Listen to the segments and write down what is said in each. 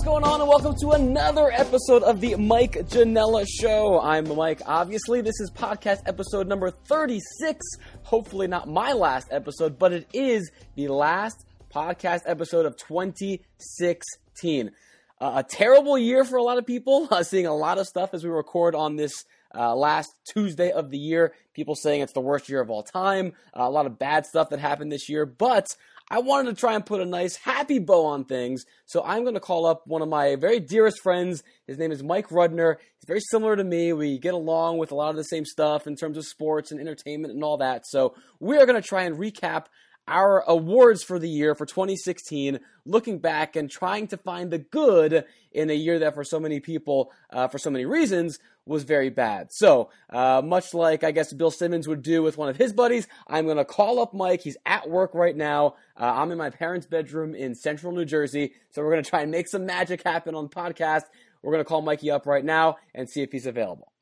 what's going on? And welcome to another episode of the Mike Janela Show. I'm Mike. Obviously, this is podcast episode number 36. Hopefully, not my last episode, but it is the last podcast episode of 2016. Uh, a terrible year for a lot of people, uh, seeing a lot of stuff as we record on this uh, last Tuesday of the year. People saying it's the worst year of all time. Uh, a lot of bad stuff that happened this year, but I wanted to try and put a nice happy bow on things. So I'm going to call up one of my very dearest friends. His name is Mike Rudner. He's very similar to me. We get along with a lot of the same stuff in terms of sports and entertainment and all that. So we are going to try and recap our awards for the year for 2016, looking back and trying to find the good in a year that for so many people, uh, for so many reasons, was very bad. So, uh, much like I guess Bill Simmons would do with one of his buddies, I'm going to call up Mike. He's at work right now. Uh, I'm in my parents' bedroom in central New Jersey. So, we're going to try and make some magic happen on the podcast. We're going to call Mikey up right now and see if he's available.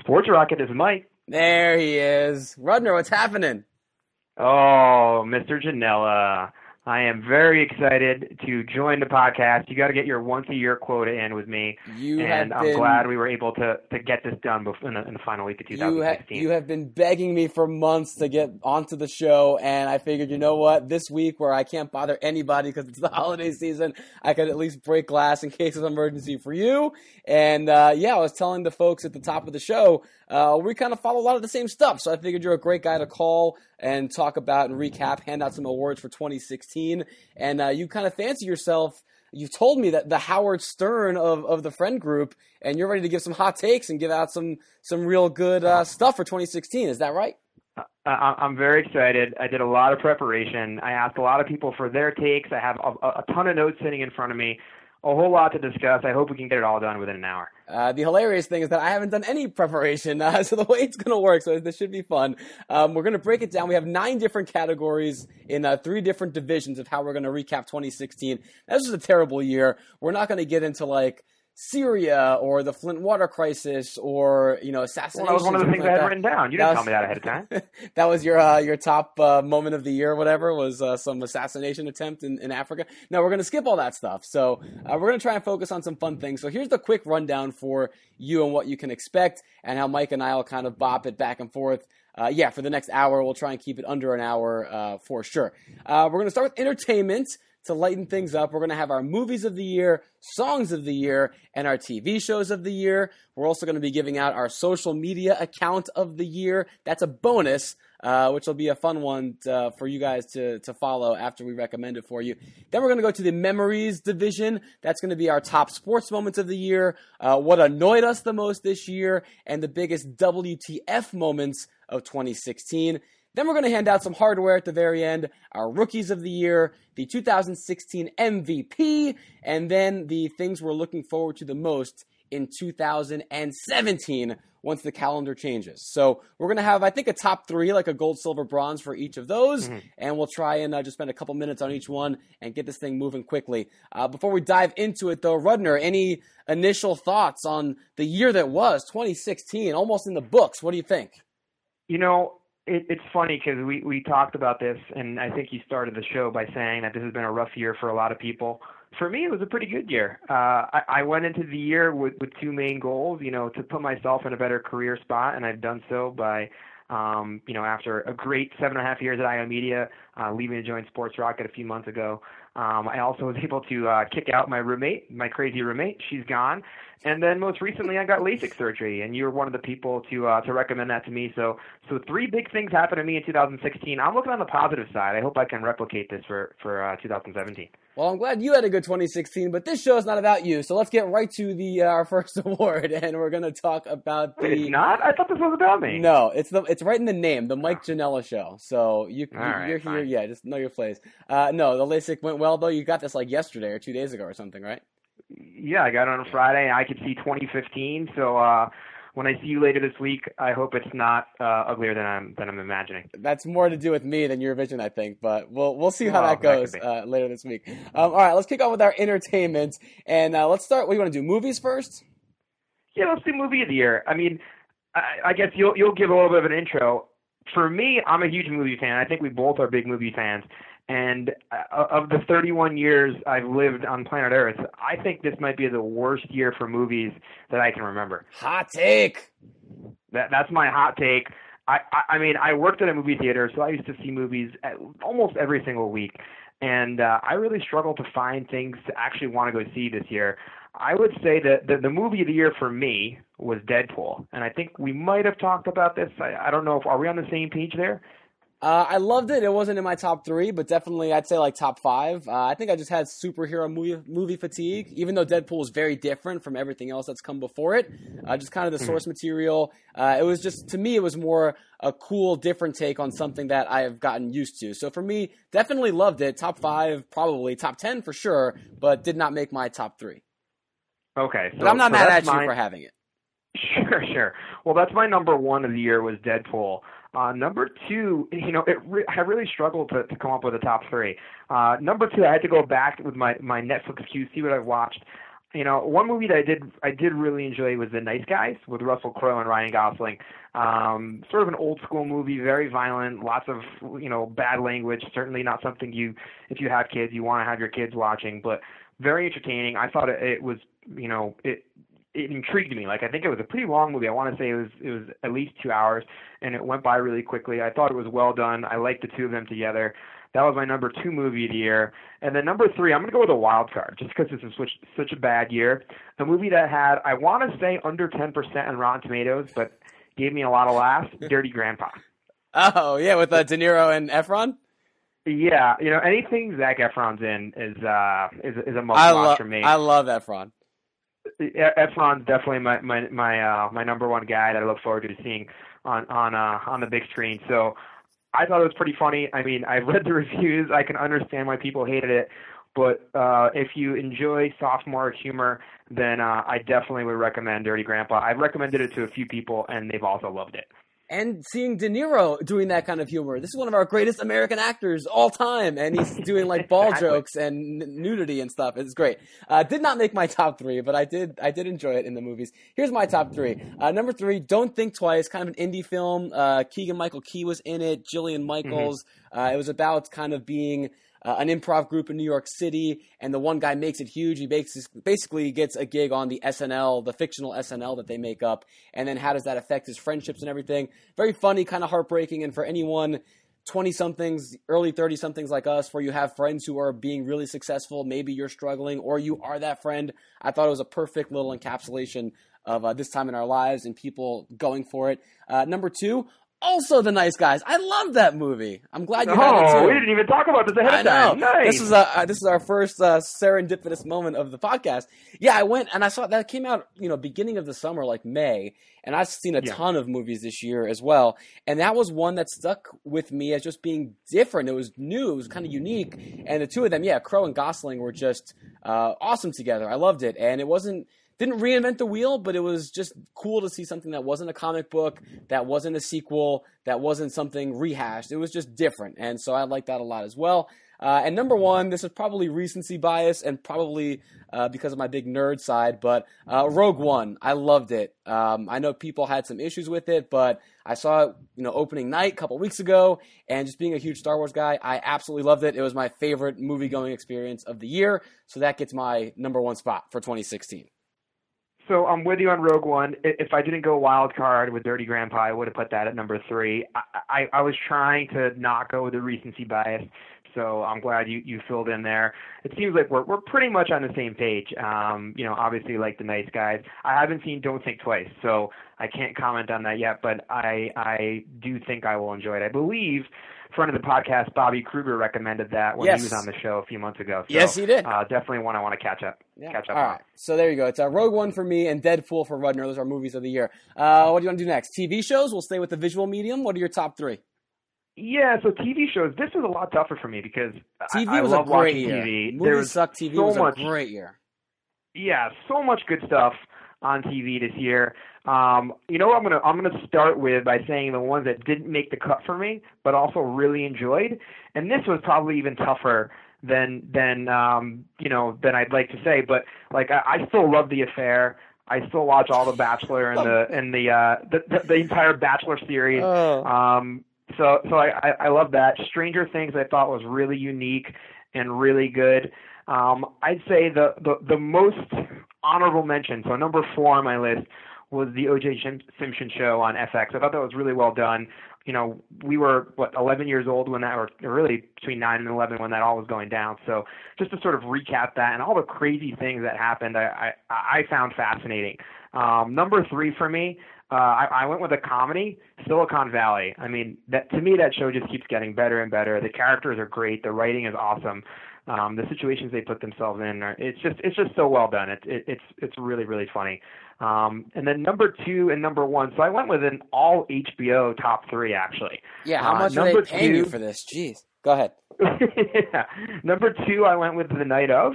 Sports Rocket is Mike. There he is. Rudner, what's happening? Oh, Mr. Janela. I am very excited to join the podcast. You got to get your once a year quota in with me, You and I'm been- glad we were able to to get this done before, in, the, in the final week of You, ha- 2016. you have been begging me for months to get onto the show, and I figured, you know what, this week where I can't bother anybody because it's the holiday season, I could at least break glass in case of emergency for you. And uh, yeah, I was telling the folks at the top of the show, uh, we kind of follow a lot of the same stuff, so I figured you're a great guy to call and talk about and recap, hand out some awards for 2016, and uh, you kind of fancy yourself You've told me that the Howard Stern of, of the friend group, and you're ready to give some hot takes and give out some some real good uh, stuff for 2016. Is that right? I- I'm very excited. I did a lot of preparation. I asked a lot of people for their takes. I have a, a ton of notes sitting in front of me. A whole lot to discuss. I hope we can get it all done within an hour. Uh, the hilarious thing is that I haven't done any preparation, uh, so the way it's going to work, so this should be fun. Um, we're going to break it down. We have nine different categories in uh, three different divisions of how we're going to recap 2016. This was a terrible year. We're not going to get into like Syria or the Flint water crisis or you know Well, assassination. that was one of the things I had written down. You didn't tell me that ahead of time. that was your uh, your top uh, moment of the year, or whatever, was uh, some assassination attempt in, in Africa. No, we're going to skip all that stuff. So uh, we're going to try and focus on some fun things. So here's the quick rundown for you and what you can expect, and how Mike and I will kind of bop it back and forth. Uh, yeah, for the next hour, we'll try and keep it under an hour uh, for sure. Uh, we're going to start with entertainment to lighten things up. We're going to have our movies of the year, songs of the year, and our TV shows of the year. We're also going to be giving out our social media account of the year. That's a bonus, uh, which will be a fun one uh, for you guys to, to follow after we recommend it for you. Then we're going to go to the memories division. That's going to be our top sports moments of the year, uh, what annoyed us the most this year, and the biggest WTF moments of 2016. Then we're going to hand out some hardware at the very end, our rookies of the year, the 2016 MVP, and then the things we're looking forward to the most in 2017 once the calendar changes. So we're going to have, I think, a top three, like a gold, silver, bronze for each of those, and we'll try and uh, just spend a couple minutes on each one and get this thing moving quickly. Uh, before we dive into it, though, Rudner, any initial thoughts on the year that was 2016, almost in the books? What do you think? You know, it, it's funny because we we talked about this, and I think you started the show by saying that this has been a rough year for a lot of people. For me, it was a pretty good year. Uh, I, I went into the year with with two main goals. You know, to put myself in a better career spot, and I've done so by. Um, you know, after a great seven and a half years at IO Media, uh, leaving to join Sports Rocket a few months ago, um, I also was able to uh, kick out my roommate, my crazy roommate. She's gone, and then most recently I got LASIK surgery, and you were one of the people to uh, to recommend that to me. So so three big things happened to me in 2016. I'm looking on the positive side. I hope I can replicate this for for uh, 2017. Well, I'm glad you had a good 2016, but this show is not about you. So let's get right to the uh, our first award, and we're going to talk about the. Wait, it's not. I thought this was about me. No, it's the it's right in the name, the Mike Janela Show. So you, you right, you're here, fine. yeah. Just know your place. Uh, no, the LASIK went well though. You got this like yesterday or two days ago or something, right? Yeah, I got it on a Friday. I could see 2015. So uh, when I see you later this week, I hope it's not uh, uglier than I'm than I'm imagining. That's more to do with me than your vision, I think. But we'll we'll see how Well, that that goes be. uh, later this week. Um, all right, let's kick off with our entertainment, and uh, let's start. What do you want to do? Movies first? Yeah, let's do movie of the year. I mean, I, I guess you'll you'll give a little bit of an intro. for me, I'm a huge movie fan. I think we both are big movie fans. And uh, of the 31 years I've lived on planet Earth, I think this might be the worst year for movies that I can remember. Hot take. That that's my hot take. I, I I mean I worked at a movie theater, so I used to see movies at almost every single week, and uh, I really struggled to find things to actually want to go see this year. I would say that the, the movie of the year for me was Deadpool, and I think we might have talked about this. I, I don't know if are we on the same page there. Uh, I loved it. It wasn't in my top three, but definitely I'd say like top five. Uh, I think I just had superhero movie, movie fatigue, even though Deadpool is very different from everything else that's come before it. Uh, just kind of the hmm. source material. Uh, it was just, to me, it was more a cool, different take on something that I have gotten used to. So for me, definitely loved it. Top five, probably. Top 10 for sure, but did not make my top three. Okay. So, but I'm not so mad at you for having it. Sure, sure. Well, that's my number one of the year was Deadpool. Uh, number two, you know, it re- I really struggled to, to come up with a top three. Uh, number two, I had to go back with my my Netflix queue, see what I've watched. You know, one movie that I did I did really enjoy was The Nice Guys with Russell Crowe and Ryan Gosling. Um, sort of an old school movie, very violent, lots of you know bad language. Certainly not something you, if you have kids, you want to have your kids watching, but very entertaining. I thought it, it was you know it it intrigued me. Like I think it was a pretty long movie. I want to say it was it was at least two hours, and it went by really quickly. I thought it was well done. I liked the two of them together. That was my number two movie of the year. And then number three, I'm going to go with a wild card, just because this is such, such a bad year. A movie that had, I want to say, under 10% on Rotten Tomatoes, but gave me a lot of laughs. Dirty Grandpa. Oh yeah, with uh, De Niro and Efron. Yeah, you know anything Zac Efron's in is uh is is a must watch for me. I love Efron. Efron's definitely my my my uh, my number one guy that I look forward to seeing on on uh, on the big screen. So I thought it was pretty funny. I mean, I've read the reviews. I can understand why people hated it, but uh, if you enjoy sophomore humor, then uh, I definitely would recommend Dirty Grandpa. I've recommended it to a few people, and they've also loved it and seeing De Niro doing that kind of humor. This is one of our greatest American actors all time, and he's doing like ball jokes and nudity and stuff. It's great. Uh, did not make my top three, but I did I did enjoy it in the movies. Here's my top three. Uh, number three, Don't Think Twice, kind of an indie film. Uh, Keegan Michael Key was in it. Jillian Michaels. Mm-hmm. it was about kind of being uh, an improv group in New York City, and the one guy makes it huge. He makes, basically gets a gig on the SNL, the fictional SNL that they make up, and then how does that affect his friendships and everything? Very funny, kind of heartbreaking, and for anyone 20 somethings, early 30 somethings like us, where you have friends who are being really successful, maybe you're struggling, or you are that friend. I thought it was a perfect little encapsulation of uh, this time in our lives and people going for it. Uh, number two, also the nice guys. I love that movie. I'm glad you oh, had it too. we didn't even talk about this ahead of time. Know. Nice. This is a, uh, this is our first uh, serendipitous moment of the podcast. Yeah, I went and I saw that came out, you know, beginning of the summer, like May, and I've seen a yeah. ton of movies this year as well. And that was one that stuck with me as just being different. It was new. It was kind of unique. And the two of them, yeah, Crowe and Gosling were just uh, awesome together. I loved it, and it wasn't didn't reinvent the wheel, but it was just cool to see something that wasn't a comic book, that wasn't a sequel, that wasn't something rehashed. It was just different, and so I like that a lot as well. Uh, and number one, this is probably recency bias and probably uh, because of my big nerd side, but uh, Rogue One, I loved it. Um, I know people had some issues with it, but I saw it, you know, opening night a couple weeks ago, and just being a huge Star Wars guy, I absolutely loved it. It was my favorite movie going experience of the year, so that gets my number one spot for 2016. So I'm with you on Rogue One. If I didn't go wild card with Dirty Grandpa, I would have put that at number three. I, I, I was trying to not go with the recency bias, so I'm glad you, you filled in there. It seems like we're we're pretty much on the same page. Um, you know, obviously like the nice guys. I haven't seen Don't Think Twice, so I can't comment on that yet. But I I do think I will enjoy it. I believe friend of the podcast, Bobby Kruger, recommended that when yes. he was on the show a few months ago. So, yes, he did. Uh, definitely one I want to catch up. Yeah. Catch up. All on. right. So there you go. It's a Rogue One for me and Deadpool for Rudner. Those are movies of the year. Uh, what do you want to do next? TV shows. We'll stay with the visual medium. What are your top three? Yeah, so TV shows. This was a lot tougher for me because TV I, I was love a great watching year. TV. Movies there was suck. TV so was much, a great year. Yeah, so much good stuff on TV this year. Um, you know, I'm gonna I'm gonna start with by saying the ones that didn't make the cut for me, but also really enjoyed. And this was probably even tougher than than um, you know than I'd like to say. But like I, I still love the affair. I still watch all the Bachelor and the and the uh the, the, the entire Bachelor series. Oh. Um, So so I, I I love that. Stranger Things I thought was really unique and really good. Um, I'd say the, the the most honorable mention. So number four on my list was the O.J. Simpson show on FX. I thought that was really well done. You know, we were what 11 years old when that, or really between nine and 11 when that all was going down. So just to sort of recap that and all the crazy things that happened, I I, I found fascinating. Um, number three for me, uh, I, I went with a comedy, Silicon Valley. I mean, that to me that show just keeps getting better and better. The characters are great, the writing is awesome. Um, the situations they put themselves in, are, it's just it's just so well done. It's it, it's it's really really funny. Um, and then number two and number one. So I went with an all HBO top three actually. Yeah, how uh, much uh, are they paying two, you for this? Jeez, go ahead. yeah. Number two, I went with The Night of.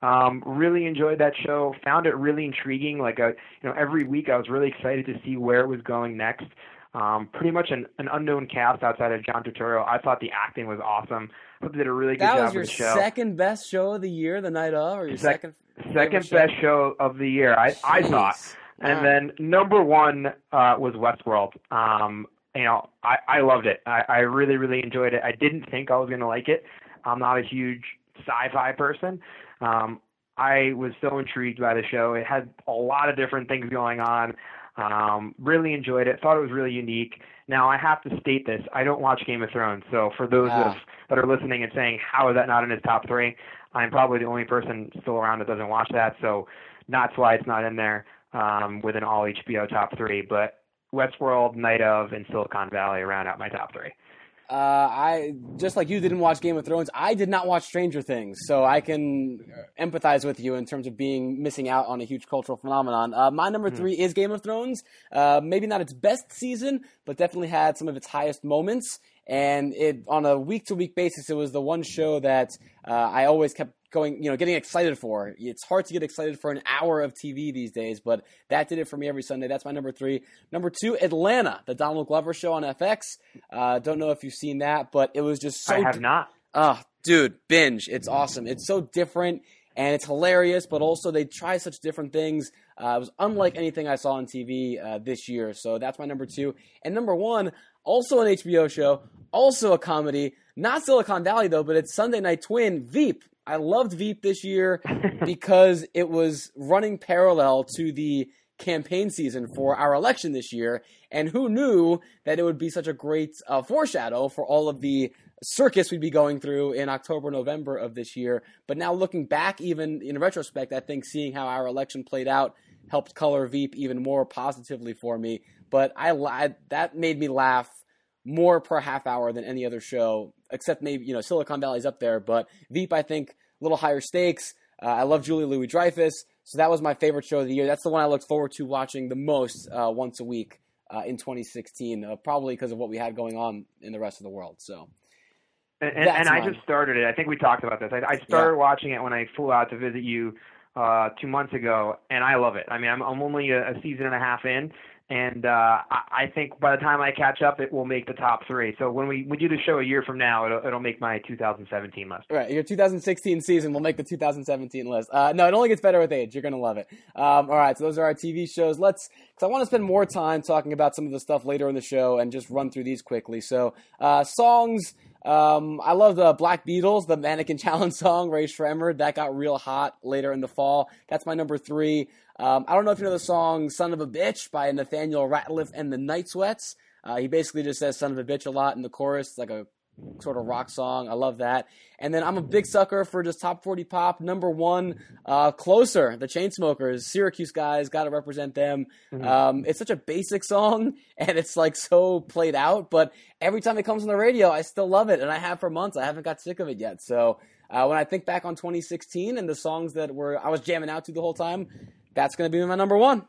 Um, really enjoyed that show. Found it really intriguing. Like, a, uh, you know, every week I was really excited to see where it was going next. Um, pretty much an, an unknown cast outside of John Turturro. I thought the acting was awesome. I thought they did a really good that job with the show. That was your second best show of the year, the night of, or your Se- second second best show? show of the year. I I thought. And then number one uh, was Westworld. Um, you know, I, I loved it. I, I really, really enjoyed it. I didn't think I was going to like it. I'm not a huge sci-fi person. Um, I was so intrigued by the show. It had a lot of different things going on. Um, really enjoyed it. Thought it was really unique. Now I have to state this: I don't watch Game of Thrones. So for those ah. that, that are listening and saying, "How is that not in his top three? I'm probably the only person still around that doesn't watch that. So that's why it's not in there um, with an all HBO top three. But Westworld, Night of, and Silicon Valley round out my top three. Uh, I just like you didn't watch Game of Thrones. I did not watch Stranger Things, so I can empathize with you in terms of being missing out on a huge cultural phenomenon. Uh, my number hmm. three is Game of Thrones. Uh, maybe not its best season, but definitely had some of its highest moments. And it on a week to week basis, it was the one show that uh, I always kept going, you know, getting excited for. It's hard to get excited for an hour of TV these days, but that did it for me every Sunday. That's my number three. Number two, Atlanta, the Donald Glover show on FX. Uh, don't know if you've seen that, but it was just so. I have not. Oh, dude, binge. It's awesome. It's so different and it's hilarious, but also they try such different things. Uh, it was unlike anything I saw on TV uh, this year. So that's my number two. And number one, also an HBO show, also a comedy. Not Silicon Valley though, but it's Sunday Night Twin, Veep. I loved Veep this year because it was running parallel to the campaign season for our election this year. And who knew that it would be such a great uh, foreshadow for all of the circus we'd be going through in October, November of this year. But now looking back, even in retrospect, I think seeing how our election played out helped color Veep even more positively for me. But I, I that made me laugh more per half hour than any other show, except maybe you know Silicon Valley's up there, but Veep I think a little higher stakes. Uh, I love Julia Louis Dreyfus, so that was my favorite show of the year. That's the one I looked forward to watching the most uh, once a week uh, in 2016, uh, probably because of what we had going on in the rest of the world. So. And, and, and I just started it. I think we talked about this. I, I started yeah. watching it when I flew out to visit you uh, two months ago, and I love it. I mean, I'm, I'm only a, a season and a half in, and uh, I think by the time I catch up, it will make the top three. So when we, we do the show a year from now, it'll, it'll make my 2017 list. Right, your 2016 season will make the 2017 list. Uh, no, it only gets better with age. You're gonna love it. Um, all right, so those are our TV shows. Let's, because I want to spend more time talking about some of the stuff later in the show and just run through these quickly. So uh, songs. Um, I love the Black Beatles, the Mannequin Challenge song, Rae Sremmurd. That got real hot later in the fall. That's my number three. Um, I don't know if you know the song "Son of a Bitch" by Nathaniel Rateliff and the Night Sweats. Uh, he basically just says "son of a bitch" a lot in the chorus, it's like a sort of rock song. I love that. And then I'm a big sucker for just top 40 pop. Number one, uh, Closer, the Chainsmokers, Syracuse guys, got to represent them. Mm-hmm. Um, it's such a basic song and it's like so played out, but every time it comes on the radio, I still love it. And I have for months. I haven't got sick of it yet. So uh, when I think back on 2016 and the songs that were I was jamming out to the whole time, that's going to be my number one.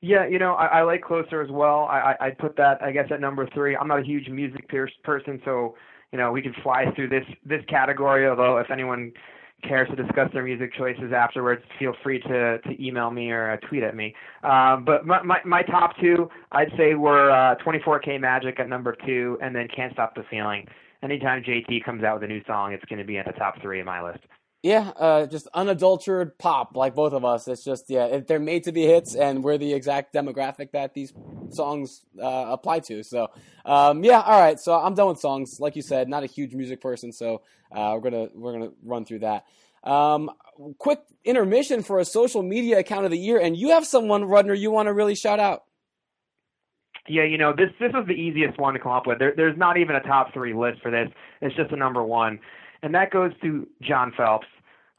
Yeah, you know, I, I like Closer as well. I, I I'd put that, I guess, at number three. I'm not a huge music person, so you know we can fly through this this category. Although, if anyone cares to discuss their music choices afterwards, feel free to to email me or uh, tweet at me. Uh, but my, my my top two, I'd say, were uh, 24K Magic at number two, and then Can't Stop the Feeling. Anytime JT comes out with a new song, it's going to be at the top three of my list. Yeah, uh, just unadulterated pop, like both of us. It's just yeah, they're made to be hits, and we're the exact demographic that these songs uh, apply to. So um, yeah, all right. So I'm done with songs. Like you said, not a huge music person, so uh, we're gonna we're gonna run through that. Um, quick intermission for a social media account of the year, and you have someone, Rudner, you want to really shout out. Yeah, you know this this was the easiest one to come up with. There, there's not even a top three list for this. It's just a number one, and that goes to John Phelps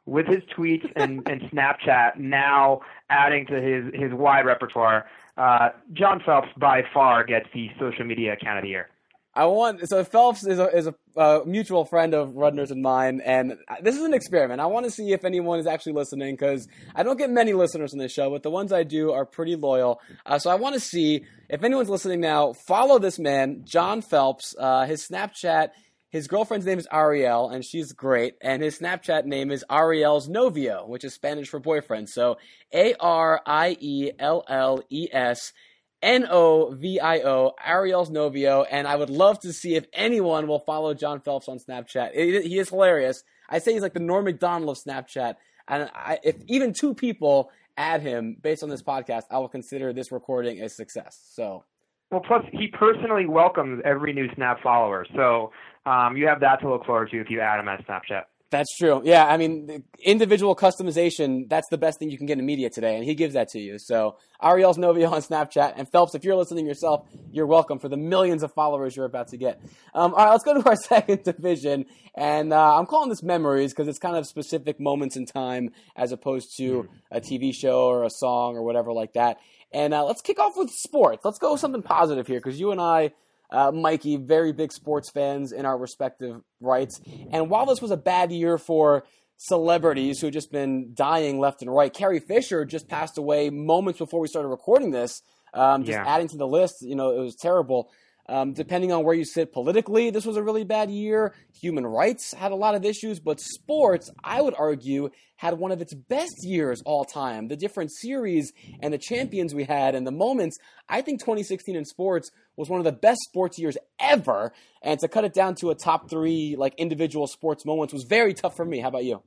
with his tweets and, and Snapchat now adding to his his wide repertoire. Uh, John Phelps by far gets the social media account of the year. I want so Phelps is a is a uh, mutual friend of Rudner's and mine, and this is an experiment. I want to see if anyone is actually listening because I don't get many listeners on this show, but the ones I do are pretty loyal. Uh, so I want to see if anyone's listening now. Follow this man, John Phelps. Uh, his Snapchat, his girlfriend's name is Arielle, and she's great, and his Snapchat name is Arielle's Novio, which is Spanish for boyfriend. So A R I E L L E S N O V I O, Arielle's Novio, and I would love to see if anyone will follow John Phelps on Snapchat. he is hilarious. I say he's like the Norm Macdonald of Snapchat, and I, if even two people add him based on this podcast, I will consider this recording a success. So. Well, plus he personally welcomes every new Snap follower, so um, you have that to look forward to if you add him as Snapchat. That's true. Yeah, I mean, individual customization, that's the best thing you can get in media today, and he gives that to you. So, Arielle's Novio on Snapchat. And Phelps, if you're listening yourself, you're welcome for the millions of followers you're about to get. Um, all right, let's go to our second division. And uh, I'm calling this memories because it's kind of specific moments in time as opposed to hmm. a TV show or a song or whatever like that. And uh, let's kick off with sports. Let's go with something positive here because you and I uh, Mikey, very big sports fans in our respective rights. And while this was a bad year for celebrities who had just been dying left and right, Carrie Fisher just passed away moments before we started recording this. Um, just yeah. adding to the list, you know, it was terrible. Um, depending on where you sit politically, this was a really bad year. Human rights had a lot of issues, but sports, I would argue, had one of its best years all time. The different series and the champions we had and the moments. I think 2016 in sports was one of the best sports years ever. And to cut it down to a top three, like individual sports moments, was very tough for me. How about you?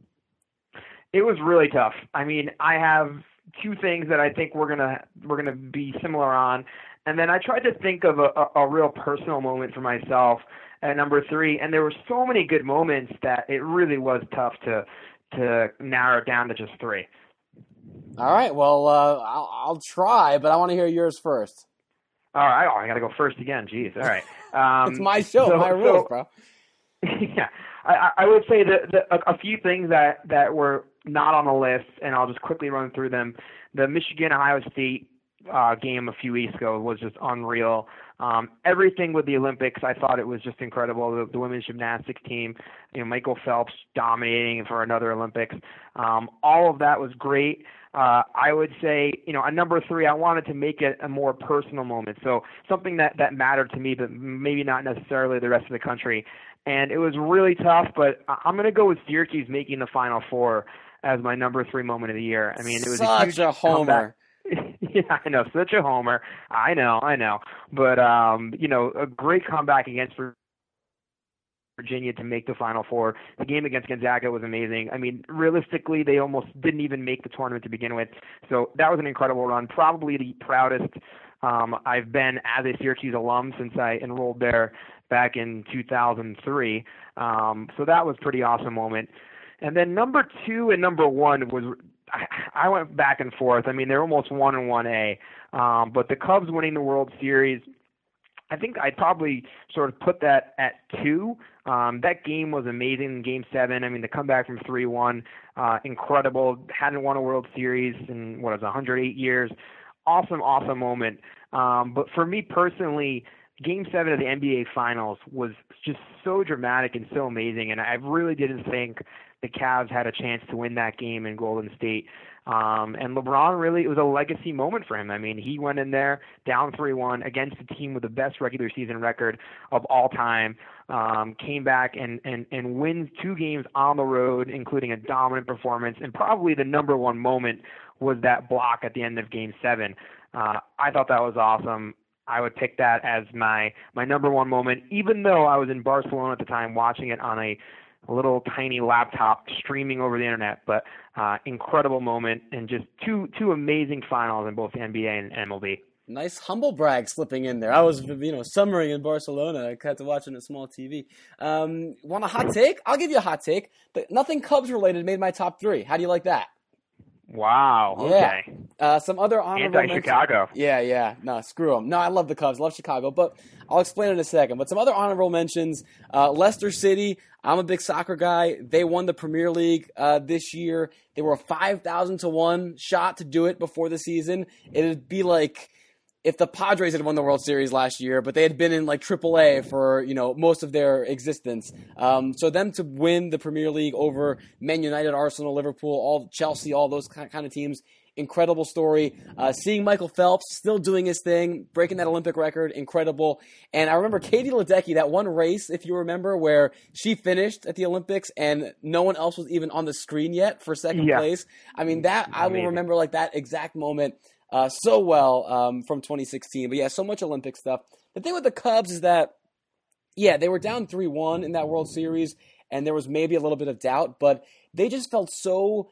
It was really tough. I mean, I have two things that I think we're gonna we're gonna be similar on. And then I tried to think of a, a, a real personal moment for myself at number three, and there were so many good moments that it really was tough to to narrow it down to just three. All right, well, uh, I'll, I'll try, but I want to hear yours first. All right, oh, I got to go first again. Jeez, all right. Um, it's my show, so, my rules, so, bro. yeah, I, I would say that, that a, a few things that that were not on the list, and I'll just quickly run through them. The Michigan Ohio State uh, game a few weeks ago was just unreal. Um, everything with the Olympics, I thought it was just incredible. The, the women's gymnastics team, you know, Michael Phelps dominating for another Olympics. Um, all of that was great. Uh, I would say, you know, a number three, I wanted to make it a more personal moment. So something that, that mattered to me, but maybe not necessarily the rest of the country. And it was really tough, but I'm going to go with Syracuse making the Final Four as my number three moment of the year. I mean, it was such a, huge a homer. Comeback. yeah, I know, such a homer. I know, I know. But um, you know, a great comeback against Virginia to make the Final Four. The game against Gonzaga was amazing. I mean, realistically, they almost didn't even make the tournament to begin with. So that was an incredible run. Probably the proudest um, I've been as a Syracuse alum since I enrolled there back in 2003. Um, so that was pretty awesome moment. And then number two and number one was I, I went back and forth. I mean, they're almost one and one A, um, but the Cubs winning the World Series. I think I'd probably sort of put that at two. Um, that game was amazing. Game seven. I mean, the comeback from three one, uh, incredible. Hadn't won a World Series in what was 108 years. Awesome, awesome moment. Um, but for me personally, Game seven of the NBA Finals was just so dramatic and so amazing, and I really didn't think the Cavs had a chance to win that game in Golden State. Um, and LeBron really, it was a legacy moment for him. I mean, he went in there down 3 1 against a team with the best regular season record of all time, um, came back and, and, and wins two games on the road, including a dominant performance. And probably the number one moment was that block at the end of game seven. Uh, I thought that was awesome. I would pick that as my my number one moment, even though I was in Barcelona at the time watching it on a little tiny laptop streaming over the internet. But uh, incredible moment and just two two amazing finals in both the NBA and MLB. Nice humble brag slipping in there. I was, you know, summering in Barcelona. I had to watch on a small TV. Um, want a hot take? I'll give you a hot take. But nothing Cubs related made my top three. How do you like that? Wow. Okay. Yeah. Uh, some other honorable Anti Chicago. Yeah, yeah. No, screw them. No, I love the Cubs. Love Chicago. But I'll explain in a second. But some other honorable mentions. Uh, Leicester City. I'm a big soccer guy. They won the Premier League uh, this year. They were a 5,000 to 1 shot to do it before the season. It'd be like if the Padres had won the World Series last year, but they had been in like AAA for you know most of their existence. Um, so them to win the Premier League over Man United, Arsenal, Liverpool, all Chelsea, all those kind of teams. Incredible story. Uh, seeing Michael Phelps still doing his thing, breaking that Olympic record, incredible. And I remember Katie Ledecky, that one race, if you remember, where she finished at the Olympics and no one else was even on the screen yet for second yeah. place. I mean, that I will remember like that exact moment uh, so well um, from 2016. But yeah, so much Olympic stuff. The thing with the Cubs is that, yeah, they were down 3 1 in that World Series, and there was maybe a little bit of doubt, but they just felt so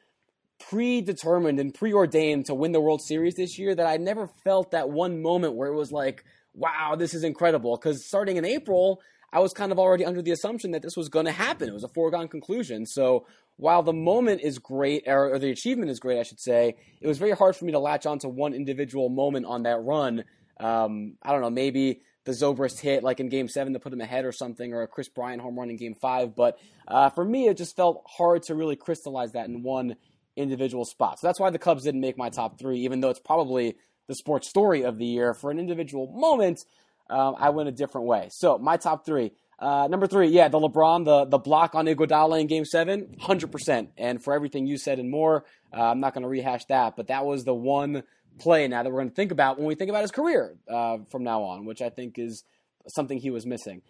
predetermined and preordained to win the World Series this year that I never felt that one moment where it was like, wow, this is incredible. Because starting in April, I was kind of already under the assumption that this was going to happen. It was a foregone conclusion. So while the moment is great, or, or, the achievement is great, I should say, it was very hard for me to latch onto one individual moment on that run. Um, I don't know, maybe the Zobrist hit like in Game Seven to put him ahead or something, or a Kris Bryant home run in Game Five. But uh, for me, it just felt hard to really crystallize that in one individual spot. So that's why the Cubs didn't make my top three, even though it's probably the sports story of the year. For an individual moment, um, I went a different way. So my top three. Uh, number three, yeah, the LeBron, the the block on Iguodala in Game Seven, hundred percent. And for everything you said and more, uh, I'm not going to rehash that, but that was the one play now that we're going to think about when we think about his career uh, from now on, which I think is something he was missing.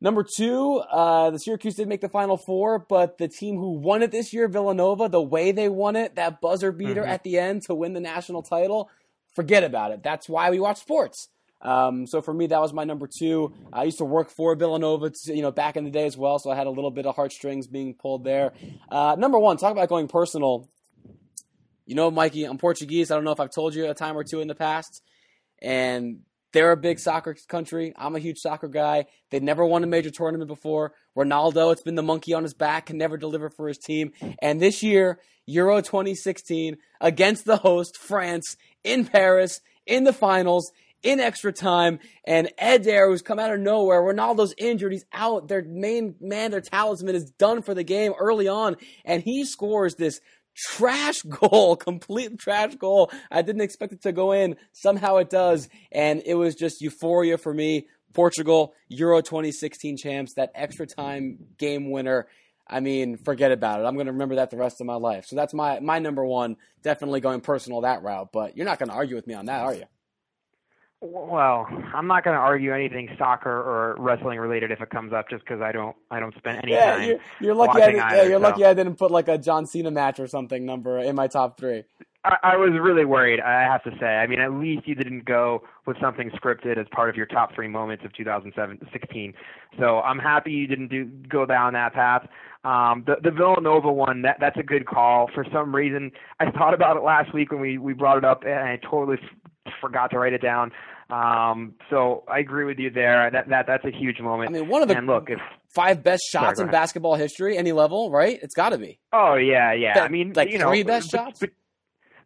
Number two, uh, the Syracuse did make the Final Four, but the team who won it this year, Villanova, the way they won it, that buzzer beater mm-hmm. at the end to win the national title, forget about it. That's why we watch sports. Um, so for me, that was my number two. I used to work for Villanova, you know, back in the day as well, so I had a little bit of heartstrings being pulled there. Uh, number one, talk about going personal. You know, Mikey, I'm Portuguese. I don't know if I've told you a time or two in the past, and they're a big soccer country. I'm a huge soccer guy. They've never won a major tournament before. Ronaldo, it's been the monkey on his back, can never deliver for his team. And this year, Euro 2016, against the host, France, in Paris, in the finals, in extra time. And Eder, who's come out of nowhere, Ronaldo's injured. He's out. Their main man, their talisman, is done for the game early on. And he scores this trash goal, complete trash goal. I didn't expect it to go in. Somehow it does. And it was just euphoria for me. Portugal, Euro 2016 champs, that extra time game winner. I mean, forget about it. I'm going to remember that the rest of my life. So that's my my number one. Definitely going personal that route. But you're not going to argue with me on that, are you? Well, I'm not going to argue anything soccer or wrestling related if it comes up, just because I don't I don't spend any yeah, time. You're, you're lucky. I yeah, you're so. lucky I didn't put like a John Cena match or something number in my top three. I, I was really worried. I have to say. I mean, at least you didn't go with something scripted as part of your top three moments of 2016. So I'm happy you didn't do go down that path. Um, the the Villanova one that that's a good call. For some reason, I thought about it last week when we we brought it up, and I totally forgot to write it down. Um, so I agree with you there. That that that's a huge moment. I mean, one of the and look, if, five best shots sorry, in basketball history, any level, right? It's got to be. Oh yeah, yeah. That, I mean, like you three know, best shots. But,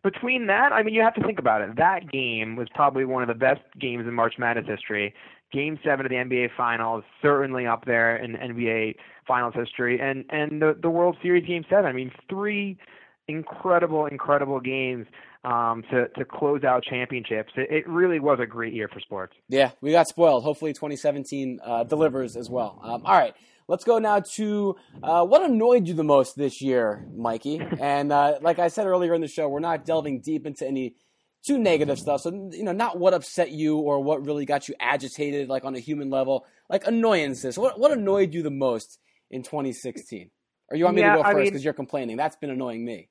between that, I mean, you have to think about it. That game was probably one of the best games in March Madness history. Game seven of the NBA Finals, certainly up there in NBA Finals history, and and the the World Series Game seven. I mean, three incredible, incredible games um, to to close out championships. It, it, really was a great year for sports. Yeah, we got spoiled. Hopefully, 2017 uh, delivers as well. Um, all right. Let's go now to uh, what annoyed you the most this year, Mikey. And uh, like I said earlier in the show, we're not delving deep into any too negative stuff. So you know, not what upset you or what really got you agitated, like on a human level, like annoyances. What what annoyed you the most in 2016? Or you want me yeah, to go first because you're complaining? That's been annoying me.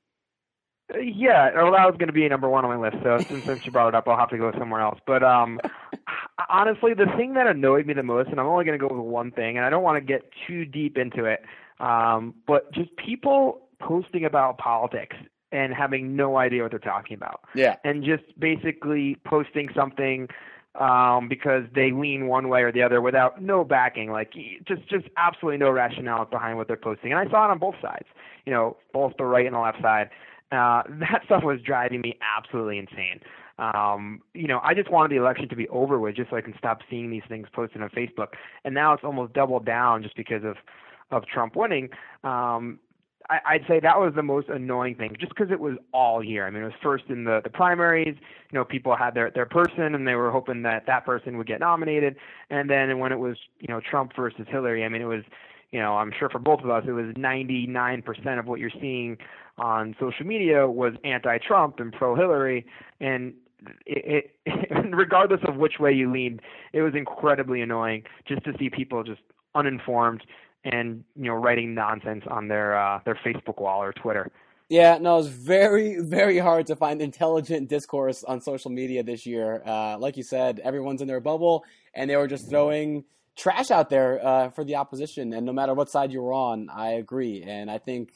Yeah, well, that was going to be number one on my list. So since, since you brought it up, I'll have to go somewhere else. But um, honestly, the thing that annoyed me the most, and I'm only going to go with one thing, and I don't want to get too deep into it, Um, but just people posting about politics and having no idea what they're talking about. Yeah. And just basically posting something um, because they lean one way or the other without no backing, like just just absolutely no rationale behind what they're posting. And I saw it on both sides, you know, both the right and the left side. Uh, that stuff was driving me absolutely insane. Um, you know, I just wanted the election to be over with, just so I can stop seeing these things posted on Facebook. And now it's almost doubled down just because of of Trump winning. Um, I, I'd say that was the most annoying thing, just because it was all year. I mean, it was first in the the primaries. You know, people had their their person, and they were hoping that that person would get nominated. And then when it was you know Trump versus Hillary, I mean, it was you know I'm sure for both of us, it was 99% of what you're seeing on social media was anti-Trump and pro-Hillary, and it, it regardless of which way you leaned, it was incredibly annoying just to see people just uninformed and you know writing nonsense on their uh, their Facebook wall or Twitter. Yeah, no, it's very very hard to find intelligent discourse on social media this year. Uh, like you said, everyone's in their bubble, and they were just throwing trash out there uh, for the opposition. And no matter what side you were on, I agree. And I think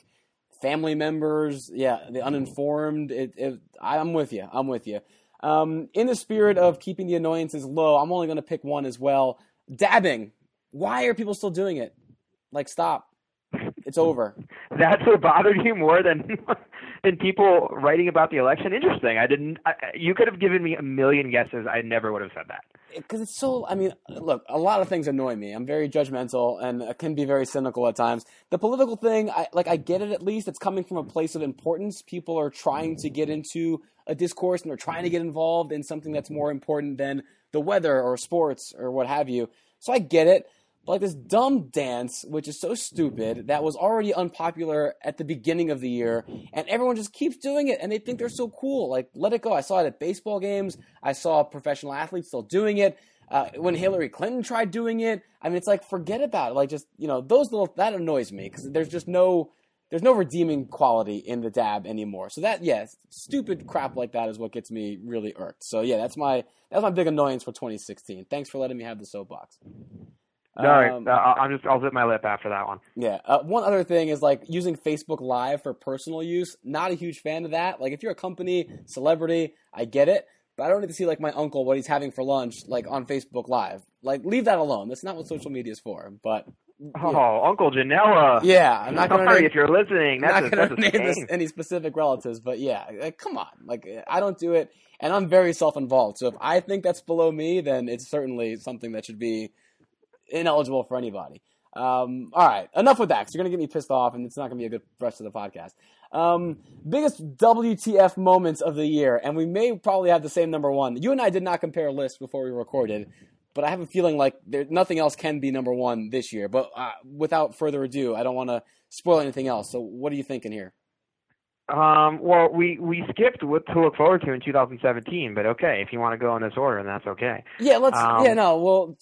family members, yeah, the uninformed. It, it, I'm with you. I'm with you. Um, in the spirit of keeping the annoyances low, I'm only going to pick one as well. Dabbing. Why are people still doing it? Like, stop. It's over. That's what bothered you more than than people writing about the election. Interesting. I didn't. I, you could have given me a million guesses. I never would have said that. Because it's so. I mean, look. A lot of things annoy me. I'm very judgmental and can be very cynical at times. The political thing, I like. I get it. At least it's coming from a place of importance. People are trying to get into a discourse and they're trying to get involved in something that's more important than the weather or sports or what have you. So I get it like this dumb dance, which is so stupid, that was already unpopular at the beginning of the year, and everyone just keeps doing it, and they think they're so cool. Like, let it go. I saw it at baseball games. I saw professional athletes still doing it. Uh, when Hillary Clinton tried doing it, I mean, it's like forget about it. Like, just you know, those little that annoys me because there's just no there's no redeeming quality in the dab anymore. So that yes, stupid crap like that is what gets me really irked. So yeah, that's my that's my big annoyance for 2016. Thanks for letting me have the soapbox. No, um, I'm just I'll zip my lip after that one. Yeah. Uh, one other thing is like using Facebook Live for personal use. Not a huge fan of that. Like if you're a company celebrity, I get it, but I don't need to see like my uncle what he's having for lunch like on Facebook Live. Like leave that alone. That's not what social media is for. But Oh, yeah. Uncle Janela. Yeah, I'm not going to. If you're listening, that's not going to name this, any specific relatives, but yeah, like, come on, like I don't do it, and I'm very self-involved. So if I think that's below me, then it's certainly something that should be ineligible for anybody. Um, all right, enough with that because you're going to get me pissed off and it's not going to be a good rest of the podcast. Um, biggest WTF moments of the year, and we may probably have the same number one. You and I did not compare lists before we recorded, but I have a feeling like there, nothing else can be number one this year. But uh, without further ado, I don't want to spoil anything else. So, what are you thinking here? Um, well, we we skipped what to look forward to in 2017, but okay, if you want to go in this order, and that's okay. Yeah, let's. Um, yeah, no, well,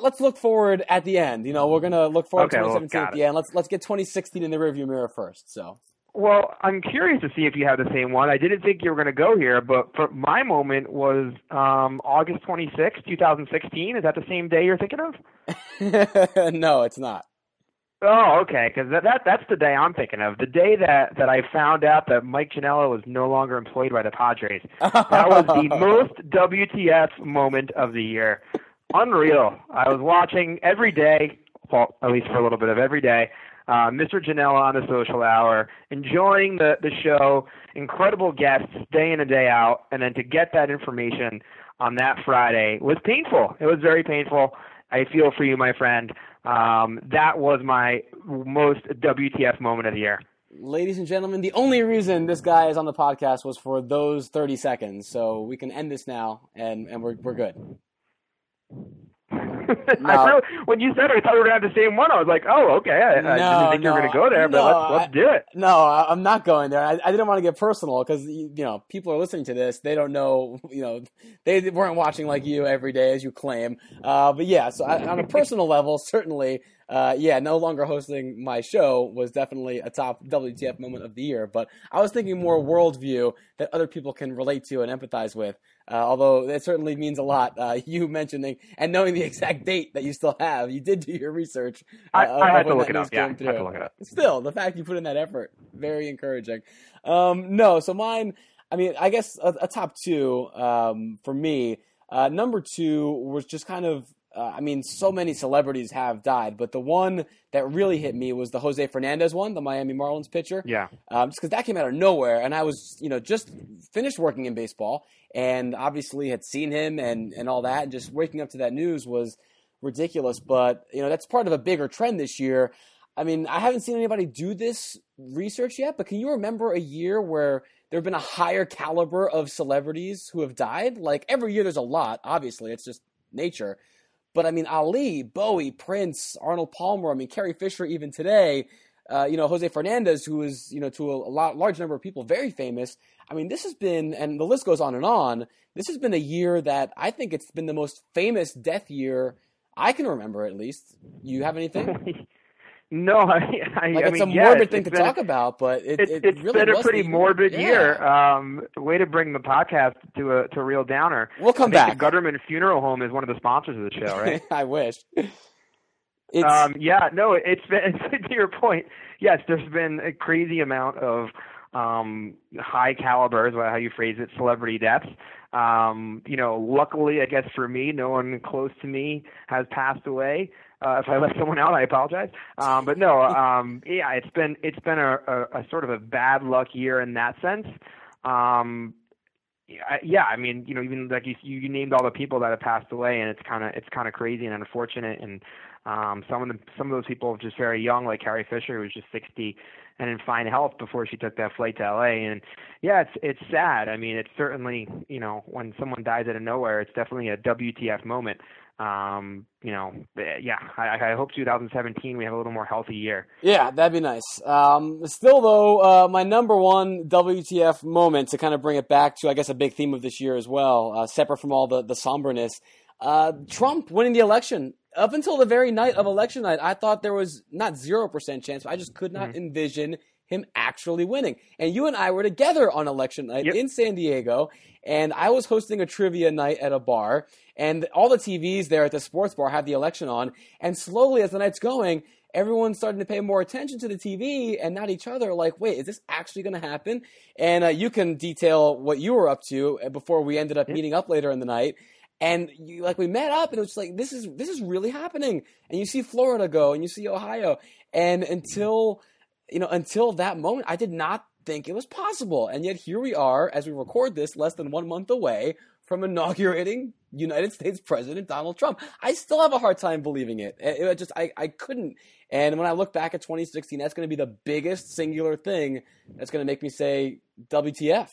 let's look forward at the end. You know, we're gonna look forward okay, to 2017 well, at the end. Let's let's get 2016 in the rearview mirror first. So. Well, I'm curious to see if you have the same one. I didn't think you were going to go here, but for my moment was um, August 26, 2016. Is that the same day you're thinking of? no, it's not. Oh, okay. Because that, that that's the day I'm thinking of. The day that that I found out that Mike Janela was no longer employed by the Padres. That was the most WTF moment of the year. Unreal. I was watching every day, well, at least for a little bit of every day. Uh, Mr. Janela on the Social Hour, enjoying the the show, incredible guests day in and day out, and then to get that information on that Friday was painful. It was very painful. I feel for you, my friend. Um, that was my most WTF moment of the year. Ladies and gentlemen, the only reason this guy is on the podcast was for those 30 seconds. So we can end this now, and, and we're, we're good. I really, when you said it, I thought we were going to have the same one. I was like, oh, okay. I, no, I didn't think no, you were going to go there, but let's, let's do it. No, I'm not going there. I, I didn't want to get personal because, you know, people are listening to this. They don't know, you know, they weren't watching like you every day as you claim. Uh, but yeah, so I, on a personal level, certainly uh, yeah, no longer hosting my show was definitely a top WTF moment of the year. But I was thinking more worldview that other people can relate to and empathize with. Uh, although that certainly means a lot. Uh, you mentioning and knowing the exact date that you still have, you did do your research. Uh, I, I had to look it up. Yeah, I had to look it up. Still, the fact you put in that effort, very encouraging. Um, no, so mine. I mean, I guess a, a top two um, for me. Uh, number two was just kind of uh, I mean, so many celebrities have died, but the one that really hit me was the Jose Fernandez one, the Miami Marlins pitcher. Yeah. Um, just because that came out of nowhere, and I was, you know, just finished working in baseball, and obviously had seen him and and all that, and just waking up to that news was ridiculous. But you know, that's part of a bigger trend this year. I mean, I haven't seen anybody do this research yet, but can you remember a year where there have been a higher caliber of celebrities who have died? Like every year, there's a lot. Obviously, it's just nature but I mean, Ali, Bowie, Prince, Arnold Palmer. I mean, Carrie Fisher. Even today, uh, you know, Jose Fernandez, who is you know to a, a lot, large number of people very famous. I mean, this has been, and the list goes on and on. This has been a year that I think it's been the most famous death year I can remember, at least. You have anything? No, I, I, like I it's mean, a morbid it's, thing to talk about, but it, it, it it's really been a pretty morbid yeah. year. Um, way to bring the podcast to a to a real downer. We'll come back. The Gutterman Funeral Home is one of the sponsors of the show, right? I wish. It's, um, yeah, no, it's been to your point. Yes, there's been a crazy amount of um, high caliber, is how you phrase it, celebrity deaths. Um, you know, luckily, I guess for me, no one close to me has passed away. Uh, if I left someone out, I apologize. Um, but no, um, yeah, it's been it's been a, a, a sort of a bad luck year in that sense. Um, yeah, I mean, you know, even like you, you named all the people that have passed away, and it's kind of it's kind of crazy and unfortunate. And um, some of the some of those people are just very young, like Carrie Fisher, who was just 60 and in fine health before she took that flight to LA. And yeah, it's it's sad. I mean, it's certainly you know when someone dies out of nowhere, it's definitely a WTF moment um, you know, yeah, I, I hope 2017 we have a little more healthy year. Yeah, that'd be nice. Um, still, though, uh, my number one WTF moment to kind of bring it back to, I guess, a big theme of this year as well, uh, separate from all the, the somberness. Uh, Trump winning the election. Up until the very night of election night, I thought there was not 0% chance, but I just could not mm-hmm. envision him actually winning. And you and I were together on election night yep. in San Diego, and I was hosting a trivia night at a bar, and all the TVs there at the sports bar had the election on, and slowly as the night's going, everyone's starting to pay more attention to the TV and not each other. Like, wait, is this actually going to happen? And uh, you can detail what you were up to uh, before we ended up meeting up later in the night. And you, like we met up, and it was like this is this is really happening. And you see Florida go, and you see Ohio, and until you know until that moment, I did not think it was possible. And yet here we are as we record this, less than one month away from inaugurating United States President Donald Trump. I still have a hard time believing it. It, just I, I couldn't. And when I look back at 2016, that's going to be the biggest singular thing that's going to make me say WTF.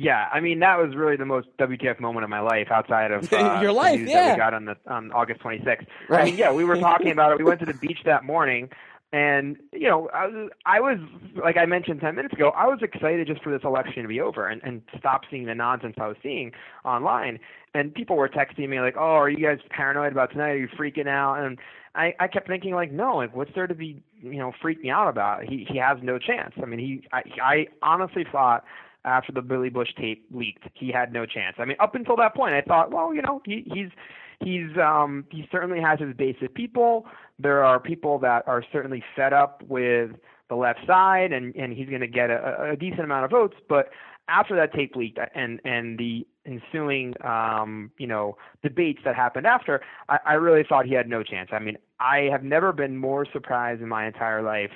Yeah, I mean that was really the most WTF moment of my life outside of uh, your life. yeah, that we got on the on August 26th. Right. I mean, yeah, we were talking about it. We went to the beach that morning, and you know, I was, I was like I mentioned ten minutes ago, I was excited just for this election to be over and, and stop seeing the nonsense I was seeing online. And people were texting me like, "Oh, are you guys paranoid about tonight? Are you freaking out?" And I, I kept thinking like, "No, like what's there to be, you know, freaking out about? He he has no chance. I mean, he I, I honestly thought." After the Billy Bush tape leaked, he had no chance. I mean, up until that point, I thought, well, you know, he, he's he's um, he certainly has his base of people. There are people that are certainly fed up with the left side, and and he's going to get a, a decent amount of votes. But after that tape leaked and and the ensuing um, you know debates that happened after, I, I really thought he had no chance. I mean, I have never been more surprised in my entire life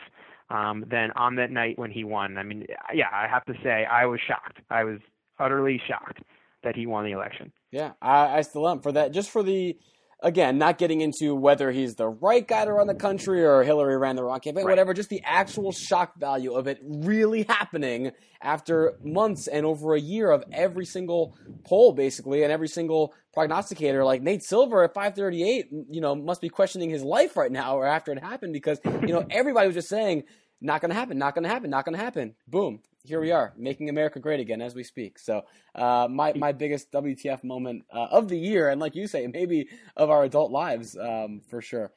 um, than on that night when he won. I mean, yeah, I have to say I was shocked. I was utterly shocked that he won the election. Yeah, I, I still am for that. Just for the again, not getting into whether he's the right guy to run the country or Hillary ran the wrong campaign, right. whatever, just the actual shock value of it really happening after months and over a year of every single poll, basically, and every single prognosticator. Like Nate Silver at 538, you know, must be questioning his life right now or after it happened because, you know, everybody was just saying, not going to happen, not going to happen, not going to happen. Boom here we are making America great again as we speak. So uh, my my biggest WTF moment uh, of the year, and like you say, maybe of our adult lives um, for sure.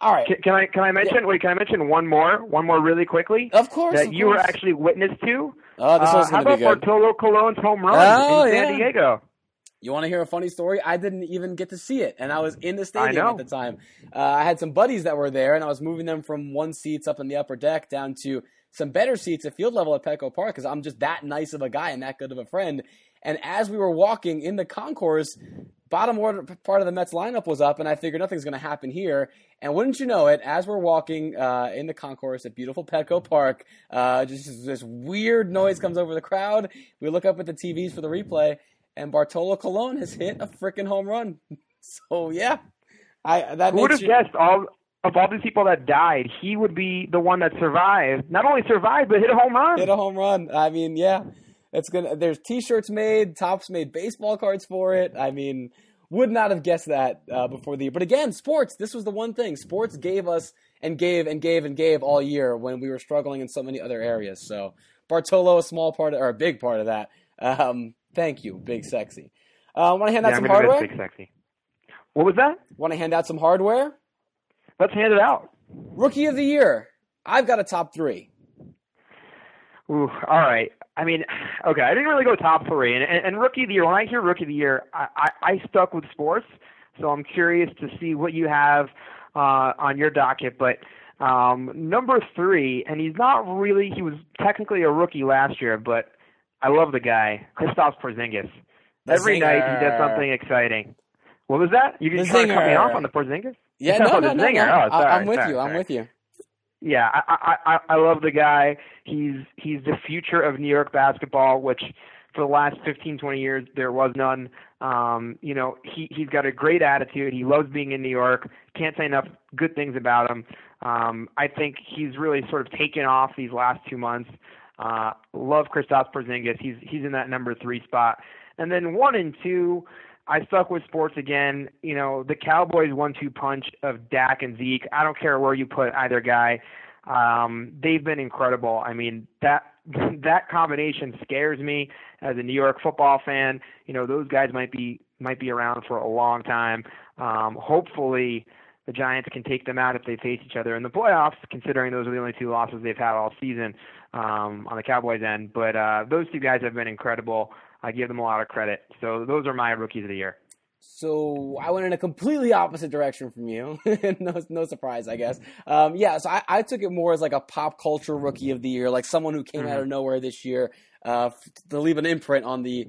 All right. Can, can I can I mention yeah. wait? Can I mention one more? One more really quickly. Of course. That of you course. were actually witness to. Oh, this uh, How about Bartolo Colon's home run oh, in San yeah. Diego? You want to hear a funny story? I didn't even get to see it, and I was in the stadium at the time. Uh, I had some buddies that were there, and I was moving them from one seats up in the upper deck down to some better seats at field level at Petco Park because I'm just that nice of a guy and that good of a friend. And as we were walking in the concourse, bottom order part of the Mets lineup was up, and I figured nothing's going to happen here. And wouldn't you know it, as we're walking uh, in the concourse at beautiful Petco Park, uh, just this weird noise comes over the crowd. We look up at the TVs for the replay, and Bartolo Colon has hit a freaking home run. so yeah, I that who would have you, guessed all of all these people that died, he would be the one that survived. Not only survived, but hit a home run. Hit a home run. I mean, yeah, it's gonna. There's T-shirts made, Topps made baseball cards for it. I mean, would not have guessed that uh, before the year. But again, sports. This was the one thing sports gave us and gave and gave and gave all year when we were struggling in so many other areas. So Bartolo, a small part of, or a big part of that. Um, thank you, Big Sexy. Uh, Want to hand out yeah, some hardware? Big Sexy. What was that? Want to hand out some hardware? Let's hand it out. Rookie of the year. I've got a top three. Ooh, all right. I mean, okay, I didn't really go top three. And, and, and rookie of the year, when I hear rookie of the year, I, I, I stuck with sports. So I'm curious to see what you have uh, on your docket. But um, number three, and he's not really, he was technically a rookie last year, but I love the guy, Kristaps Porzingis. The Every night he does something exciting. What was that? You The trying to cut me off on the Porzingis? Yeah, no, no, no, no. Oh, I- sorry, I'm with sorry, you. I'm with you. Yeah, I, I I I love the guy. He's he's the future of New York basketball, which for the last 15, 20 years there was none. Um, you know, he he's got a great attitude. He loves being in New York. Can't say enough good things about him. Um, I think he's really sort of taken off these last two months. Uh, love Kristaps Porzingis. He's he's in that number three spot. And then one and two, I stuck with sports again. You know, the Cowboys one-two punch of Dak and Zeke. I don't care where you put either guy. Um, they've been incredible. I mean, that that combination scares me as a New York football fan. You know, those guys might be might be around for a long time. Um, hopefully, the Giants can take them out if they face each other in the playoffs, considering those are the only two losses they've had all season um, on the Cowboys end. But uh, those two guys have been incredible. I give them a lot of credit. So those are my rookies of the year. So I went in a completely opposite direction from you. no, no surprise, I guess. Um, yeah, so I, I took it more as like a pop culture rookie of the year, like someone who came Mm-hmm. out of nowhere this year uh, to leave an imprint on the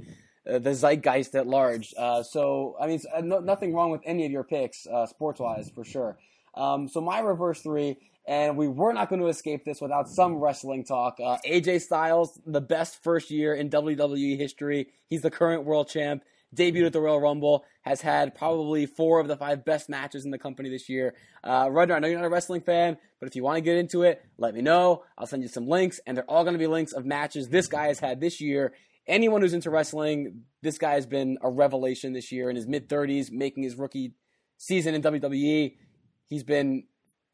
uh, the zeitgeist at large. Uh, so I mean, uh, no, nothing wrong with any of your picks, uh, sports wise, for sure. Um, so my reverse three, and we were not going to escape this without some wrestling talk. Uh, AJ Styles, the best first year in WWE history. He's the current world champ. Debuted at the Royal Rumble, has had probably four of the five best matches in the company this year. Uh, Rudner, I know you're not a wrestling fan, but if you want to get into it, let me know. I'll send you some links, and they're all going to be links of matches this guy has had this year. Anyone who's into wrestling, this guy has been a revelation this year in his mid 30s, making his rookie season in WWE. He's been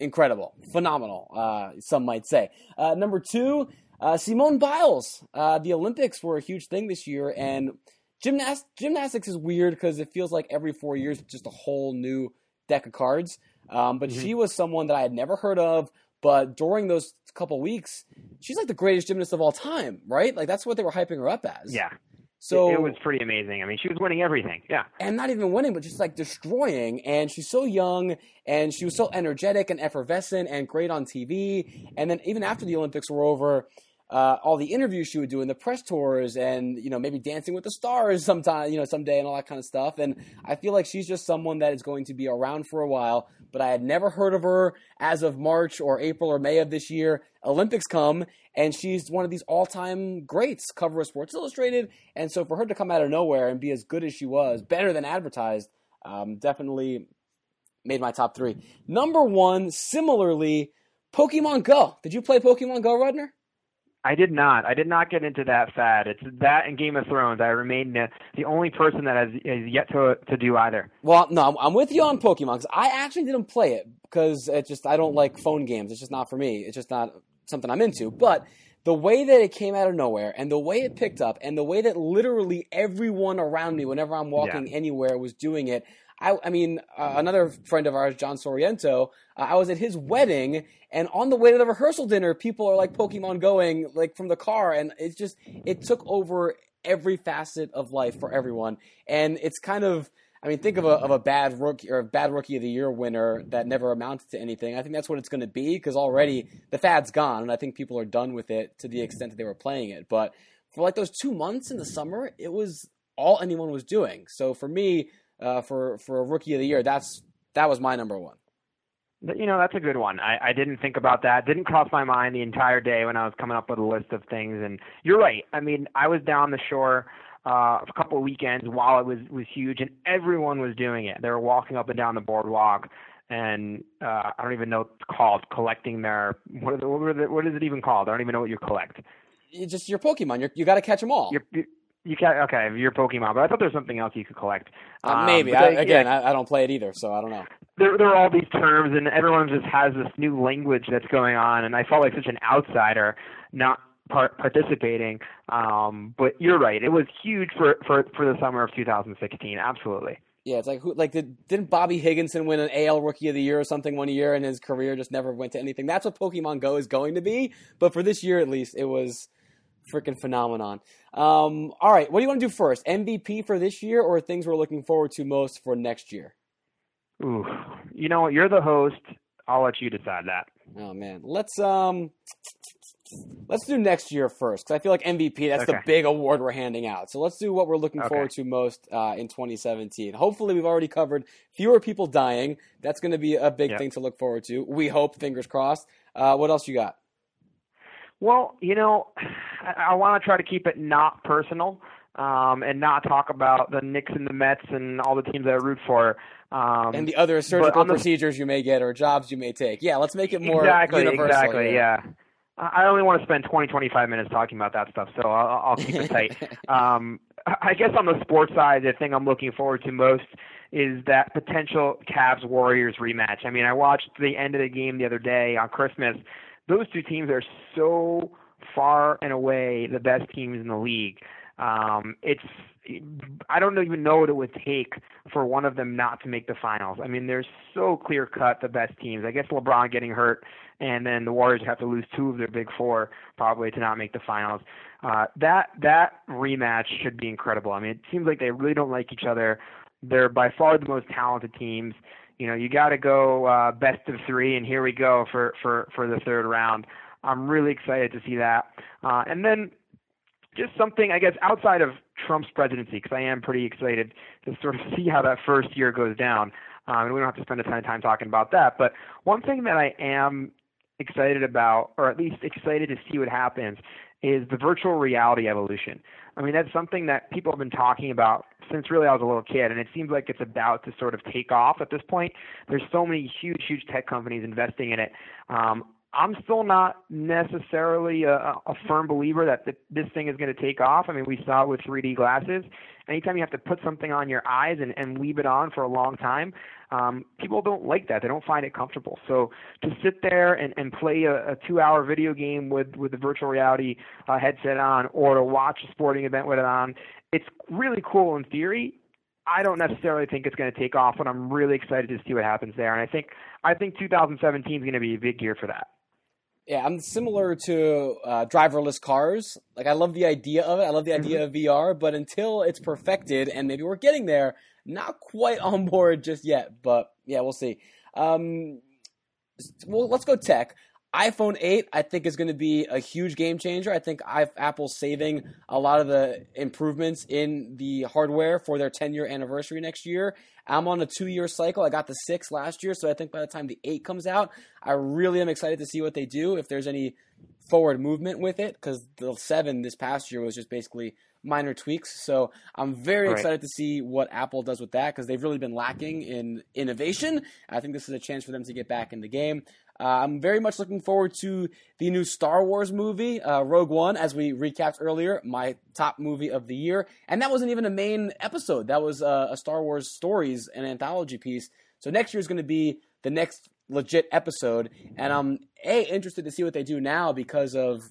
incredible, phenomenal, uh, some might say. Uh, number two, uh, Simone Biles. Uh, the Olympics were a huge thing this year, and gymnast- gymnastics is weird because it feels like every four years it's just a whole new deck of cards. Um, but she was someone that I had never heard of. But during those couple weeks, she's like the greatest gymnast of all time, right? Like that's what they were hyping her up as. Yeah. So it, it was pretty amazing. I mean, she was winning everything. Yeah. and not even winning, but just like destroying. And she's so young, and she was so energetic and effervescent and great on TV. And then even after the Olympics were over, uh, all the interviews she would do and the press tours, and you know maybe Dancing with the Stars sometime, you know someday, and all that kind of stuff. And I feel like she's just someone that is going to be around for a while. But I had never heard of her as of March or April or May of this year. Olympics come, and she's one of these all-time greats, cover of Sports Illustrated. And so for her to come out of nowhere and be as good as she was, better than advertised, um, definitely made my top three. Number one, similarly, Pokemon Go. Did you play Pokemon Go, Rudner? I did not. I did not get into that fad. It's that and Game of Thrones. I remain the, only person that has, has yet to to do either. Well, no, I'm, I'm with you on Pokemon because I actually didn't play it because it just I don't like phone games. It's just not for me. It's just not something I'm into. But the way that it came out of nowhere and the way it picked up and the way that literally everyone around me, whenever I'm walking anywhere, was doing it, I, I mean, uh, another friend of ours, John Soriento, uh, I was at his wedding, and on the way to the rehearsal dinner, people are like Pokemon going like from the car, and it's just it took over every facet of life for everyone, and it's kind of. I mean, think of a of a bad rookie or a bad rookie of the year winner that never amounted to anything. I think that's what it's going to be because already the fad's gone, and I think people are done with it to the extent that they were playing it. But for like those two months in the summer, it was all anyone was doing. So for me, uh, for for a rookie of the year, that's that was my number one. You know, that's a good one. I, I didn't think about that. Didn't cross my mind the entire day when I was coming up with a list of things. And you're right. I mean, I was down the shore uh, a couple of weekends while it was was huge, and everyone was doing it. They were walking up and down the boardwalk, and uh, I don't even know what it's called, collecting their what, is it, what, it, what is it even called? I don't even know what you collect. You just your Pokemon. You're, you got to catch them all. You're, you can okay, your Pokemon, but I thought there was something else you could collect. Uh, maybe. Um, I, again, yeah, I, I, don't play it either, so I don't know. There, there are all these terms, and everyone just has this new language that's going on, and I felt like such an outsider not part, participating. Um, but you're right; it was huge for for for the summer of 2016. Absolutely. Yeah, it's like who like did didn't Bobby Higginson win an AL Rookie of the Year or something one year, and his career just never went to anything. That's what Pokemon Go is going to be, but for this year at least, it was freaking phenomenon. Um, all right, what do you want to do first? MVP for this year, or things we're looking forward to most for next year? Ooh, you know what? You're the host. I'll let you decide that. Oh man, let's um, let's do next year first because I feel like MVP. That's okay. the big award we're handing out. So let's do what we're looking okay. forward to most uh, in 2017. Hopefully, we've already covered fewer people dying. That's going to be a big yep. thing to look forward to. We hope. Fingers crossed. Uh, what else you got? Well, you know, I, I want to try to keep it not personal um, and not talk about the Knicks and the Mets and all the teams that I root for. Um, and the other surgical the, procedures you may get or jobs you may take. Yeah, let's make it more exactly, universal. Exactly, yeah. I only want to spend 20, 25 minutes talking about that stuff, so I'll, I'll keep it tight. um, I guess on the sports side, the thing I'm looking forward to most is that potential Cavs Warriors rematch. I mean, I watched the end of the game the other day on Christmas those two teams are so far and away the best teams in the league. Um, it's I don't even know what it would take for one of them not to make the finals. I mean, they're so clear cut the best teams. I guess LeBron getting hurt, and then the Warriors have to lose two of their big four probably to not make the finals. Uh, that that rematch should be incredible. I mean, it seems like they really don't like each other. They're by far the most talented teams you know, you got to go uh, best of three, and here we go for for for the third round. I'm really excited to see that. Uh, and then just something, I guess, outside of Trump's presidency, because I am pretty excited to sort of see how that first year goes down. Um, and we don't have to spend a ton of time talking about that. But one thing that I am excited about, or at least excited to see what happens, is the virtual reality evolution. I mean, that's something that people have been talking about since really I was a little kid, and it seems like it's about to sort of take off at this point. There's so many huge, huge tech companies investing in it. Um, I'm still not necessarily a, a firm believer that the, this thing is going to take off. I mean, we saw it with 3D glasses. Anytime you have to put something on your eyes and, and leave it on for a long time, um, people don't like that. They don't find it comfortable. So to sit there and, and play a, a two-hour video game with with the virtual reality uh, headset on, or to watch a sporting event with it on, it's really cool in theory. I don't necessarily think it's going to take off, but I'm really excited to see what happens there. And I think I think 2017 is going to be a big year for that. Yeah, I'm similar to uh, driverless cars. Like I love the idea of it. I love the idea mm-hmm. of VR, but until it's perfected, and maybe we're getting there, not quite on board just yet. But yeah, we'll see. Um, well, let's go tech iPhone 8, I think, is going to be a huge game changer. I think Apple's saving a lot of the improvements in the hardware for their 10 year anniversary next year. I'm on a two year cycle. I got the 6 last year, so I think by the time the 8 comes out, I really am excited to see what they do, if there's any forward movement with it, because the 7 this past year was just basically minor tweaks. So I'm very right. excited to see what Apple does with that because they've really been lacking in innovation. I think this is a chance for them to get back in the game. Uh, I'm very much looking forward to the new Star Wars movie, uh, Rogue One, as we recapped earlier, my top movie of the year. And that wasn't even a main episode, that was uh, a Star Wars Stories, an anthology piece. So next year is going to be the next legit episode. And I'm A, interested to see what they do now because of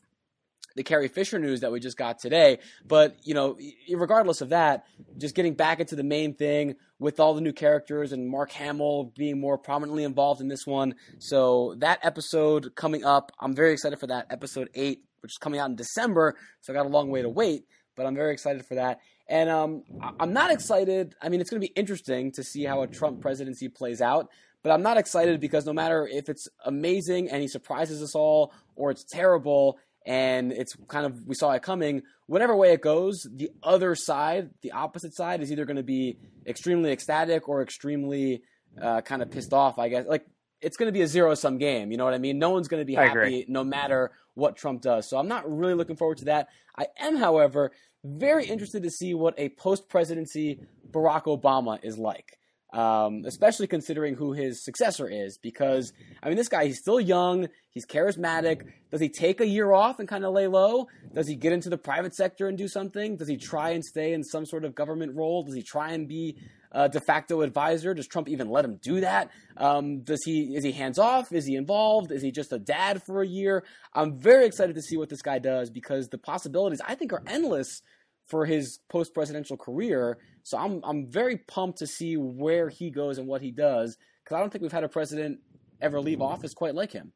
the Carrie Fisher news that we just got today. But, you know, regardless of that, just getting back into the main thing with all the new characters and Mark Hamill being more prominently involved in this one. So that episode coming up, I'm very excited for that. Episode 8, which is coming out in December. So I got a long way to wait, but I'm very excited for that. And um, I'm not excited. I mean, it's going to be interesting to see how a Trump presidency plays out. But I'm not excited because no matter if it's amazing and he surprises us all or it's terrible, and it's kind of we saw it coming. Whatever way it goes, the other side, the opposite side, is either going to be extremely ecstatic or extremely uh, kind of pissed off. I guess like it's going to be a zero sum game. You know what I mean? No one's going to be happy no matter what Trump does. So I'm not really looking forward to that. I am, however, very interested to see what a post presidency Barack Obama is like um, especially considering who his successor is. Because I mean, this guy he's still young, he's charismatic. Does he take a year off and kind of lay low? Does he get into the private sector and do something? Does he try and stay in some sort of government role? Does he try and be a de facto advisor? Does Trump even let him do that? Um, does he is he hands off? Is he involved? Is he just a dad for a year? I'm very excited to see what this guy does because the possibilities I think are endless for his post presidential career. So I'm I'm very pumped to see where he goes and what he does because I don't think we've had a president ever leave office quite like him.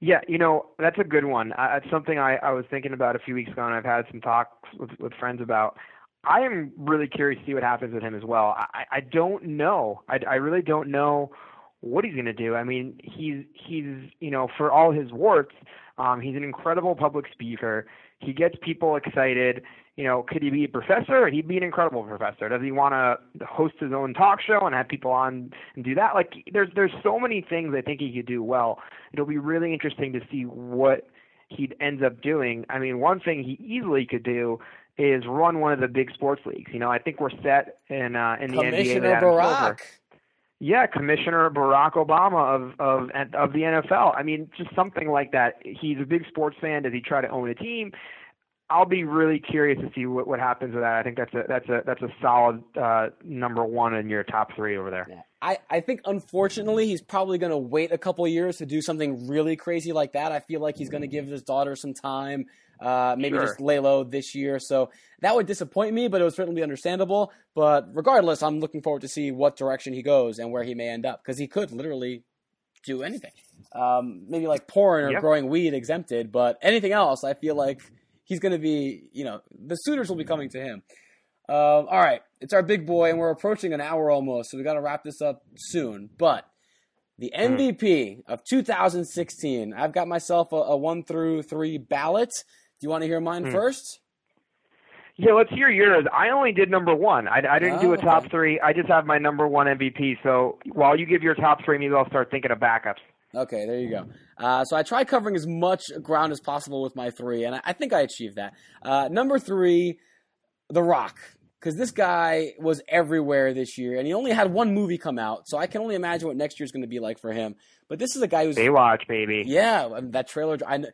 Yeah, you know that's a good one. Uh, it's something I, I was thinking about a few weeks ago, and I've had some talks with, with friends about. I am really curious to see what happens with him as well. I, I don't know. I, I really don't know what he's going to do. I mean, he's he's you know for all his warts, um, he's an incredible public speaker. He gets people excited you know, could he be a professor? He'd be an incredible professor. Does he want to host his own talk show and have people on and do that? Like, there's there's so many things I think he could do well. It'll be really interesting to see what he ends up doing. I mean, one thing he easily could do is run one of the big sports leagues. You know, I think we're set in uh, in the Commissioner NBA. Barack. Yeah, Commissioner Barack Obama of of of the NFL. I mean, just something like that. He's a big sports fan. Does he try to own a team? I'll be really curious to see what, what happens with that. I think that's a that's a that's a solid uh, number one in your top three over there. Yeah. I, I think unfortunately he's probably going to wait a couple years to do something really crazy like that. I feel like he's going to give his daughter some time, uh, maybe sure. just lay low this year. So that would disappoint me, but it would certainly be understandable. But regardless, I'm looking forward to see what direction he goes and where he may end up because he could literally do anything. Um, maybe like porn or yep. growing weed exempted, but anything else, I feel like he's going to be, you know, the suitors will be coming to him. Um, all right, it's our big boy, and we're approaching an hour almost, so we got to wrap this up soon. But the MVP of 2016, I've got myself a, a one through three ballot. Do you want to hear mine mm. first? Yeah, let's hear yours. I only did number one. I, I didn't oh, do a top okay. three. I just have my number one MVP. So while you give your top three, maybe I'll start thinking of backups. Okay, there you go. Uh, so I tried covering as much ground as possible with my three, and I, I think I achieved that. Uh, number three, The Rock, because this guy was everywhere this year, and he only had one movie come out, so I can only imagine what next year's going to be like for him. But this is a guy who's Baywatch, baby. Yeah, that trailer. I,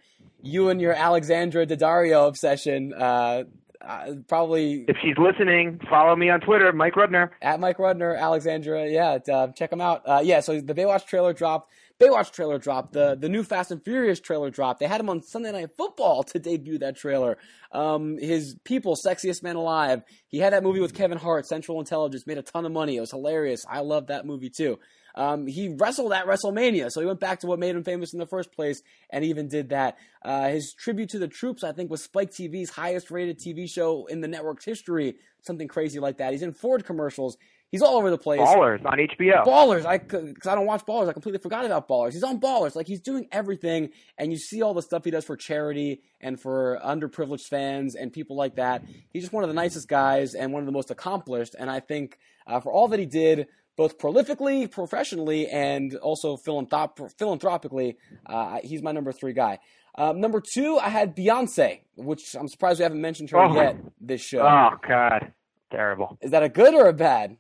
you and your Alexandra Daddario obsession. Uh, uh, probably if she's listening, follow me on Twitter, Mike Rudner at Mike Rudner, Alexandra. Yeah, uh, check him out. Uh, yeah, so the Baywatch trailer dropped. Baywatch trailer dropped. The the new Fast and Furious trailer dropped. They had him on Sunday Night Football to debut that trailer. Um, his People, Sexiest Man Alive. He had that movie with Kevin Hart, Central Intelligence, made a ton of money. It was hilarious. I love that movie too. Um, he wrestled at WrestleMania, so he went back to what made him famous in the first place, and even did that. Uh, his tribute to the troops, I think, was Spike TV's highest rated TV show in the network's history, something crazy like that. He's in Ford commercials. He's all over the place. Ballers on HBO. Ballers, I because I don't watch Ballers, I completely forgot about Ballers. He's on Ballers, like he's doing everything, and you see all the stuff he does for charity and for underprivileged fans and people like that. He's just one of the nicest guys and one of the most accomplished. And I think uh, for all that he did, both prolifically, professionally, and also philanthrop- philanthropically, uh, he's my number three guy. Um, number two, I had Beyonce, which I'm surprised we haven't mentioned her oh. yet this show. Oh God, terrible. Is that a good or a bad?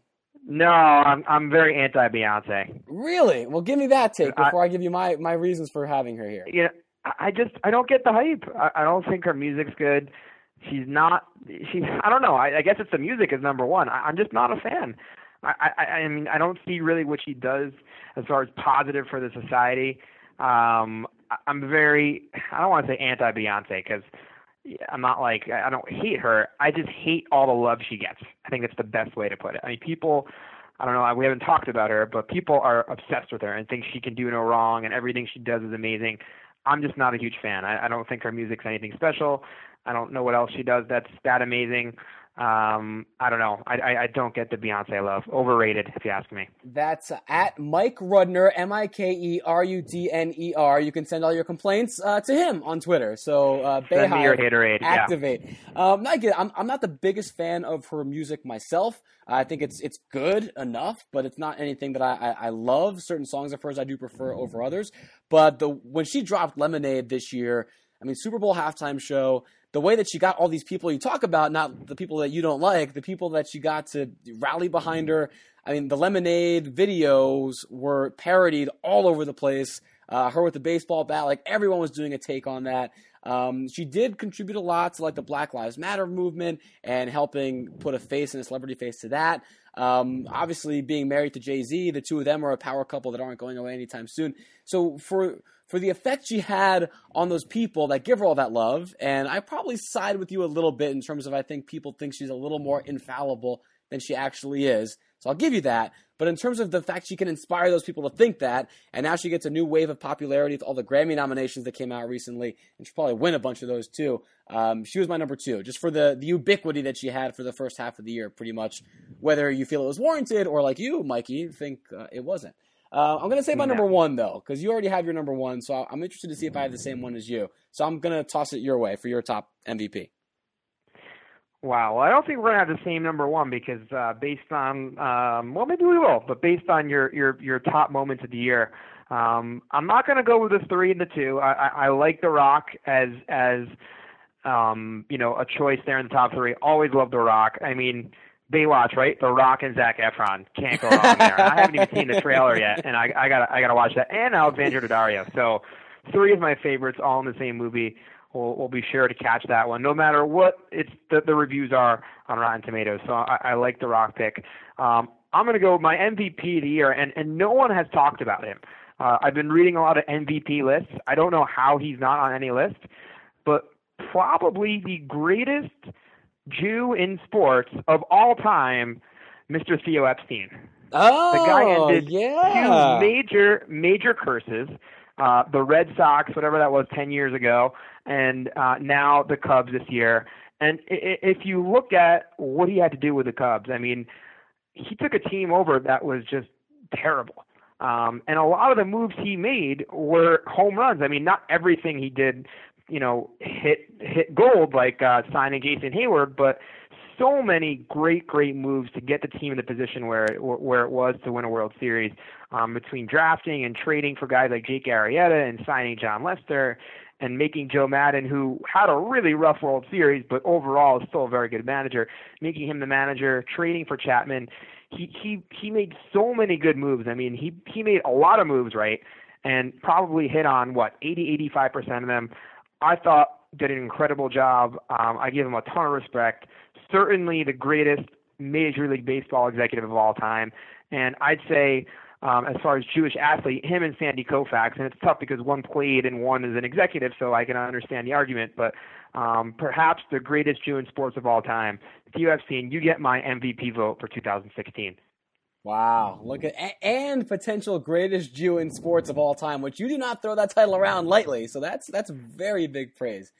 No, I'm I'm very anti Beyonce. Really? Well, give me that take before I, I, give you my my reasons for having her here. Yeah, I just I don't get the hype. I, I don't think her music's good. She's not. She's. I don't know. I, I guess it's the music is number one. I, I'm just not a fan. I, I, I mean, I don't see really what she does as far as positive for the society. Um, I'm very I don't want to say anti Beyonce because I'm not like I don't hate her. I just hate all the love she gets. I think that's the best way to put it. I mean, people. I don't know. We haven't talked about her, but people are obsessed with her and think she can do no wrong and everything she does is amazing. I'm just not a huge fan. I, I don't think her music's anything special. I don't know what else she does that's that amazing. Um, I don't know. I, I, I don't get the Beyonce love. Overrated, if you ask me. That's at Mike Rudner, M I K E R U D N E R. You can send all your complaints uh, to him on Twitter. So uh, send me your haterade. Activate. Yeah. Um, not I'm, I'm not the biggest fan of her music myself. I think it's it's good enough, but it's not anything that I, I, I love. Certain songs of hers I do prefer over others. But the when she dropped Lemonade this year, I mean Super Bowl halftime show the way that she got all these people you talk about, not the people that you don't like, the people that she got to rally behind her. I mean, the Lemonade videos were parodied all over the place. Uh, her with the baseball bat, like everyone was doing a take on that. Um, she did contribute a lot to like the Black Lives Matter movement and helping put a face and a celebrity face to that. Um, obviously, being married to Jay Z, the two of them are a power couple that aren't going away anytime soon. So for for the effect she had on those people that give her all that love. And I probably side with you a little bit in terms of I think people think she's a little more infallible than she actually is. So I'll give you that. But in terms of the fact she can inspire those people to think that, and now she gets a new wave of popularity with all the Grammy nominations that came out recently, and she'll probably win a bunch of those too. Um, she was my number two, just for the, the ubiquity that she had for the first half of the year, pretty much. Whether you feel it was warranted or like you, Mikey, think uh, it wasn't. Uh, I'm going to say my number one, though, because you already have your number one. So I'm interested to see if I have the same one as you. So I'm going to toss it your way for your top MVP. Wow. Well, I don't think we're going to have the same number one because uh, based on, um, well, maybe we will, but based on your, your, your top moments of the year, um, I'm not going to go with the three and the two. I, I, I like The Rock as, as, um, you know, a choice there in the top three. Always love The Rock. I mean, Baywatch, right? The Rock and Zac Efron can't go wrong there. I haven't even seen the trailer yet, and I, I gotta I gotta watch that. And Alexandra Daddario. So three of my favorites, all in the same movie. We'll, we'll be sure to catch that one, no matter what it's the, the reviews are on Rotten Tomatoes. So I, I like the Rock pick. Um, I'm gonna go my MVP of the year, and and no one has talked about him. Uh, I've been reading a lot of MVP lists. I don't know how he's not on any list, but probably the greatest Jew in sports of all time, Mr. Theo Epstein. Oh, the guy ended yeah. two major major curses. Uh, the Red Sox, whatever that was, ten years ago, and uh, now the Cubs this year. And if you look at what he had to do with the Cubs, I mean, he took a team over that was just terrible. Um, and a lot of the moves he made were home runs. I mean, not everything he did you know, hit hit gold like uh, signing Jason Heyward, but so many great, great moves to get the team in the position where it, where it was to win a World Series. Um, between drafting and trading for guys like Jake Arrieta and signing Jon Lester and making Joe Maddon, who had a really rough World Series, but overall is still a very good manager, making him the manager, trading for Chapman. He he he made so many good moves. I mean, he he made a lot of moves right, and probably hit on what 80 85 percent of them. I thought did an incredible job. Um, I give him a ton of respect. Certainly the greatest Major League Baseball executive of all time. And I'd say, um, as far as Jewish athlete, him and Sandy Koufax, and it's tough because one played and one is an executive, so I can understand the argument. But um, perhaps the greatest Jew in sports of all time, Theo Epstein, you get my MVP vote for 2016. Wow, look at and potential greatest Jew in sports of all time, which you do not throw that title around lightly. So that's that's very big praise.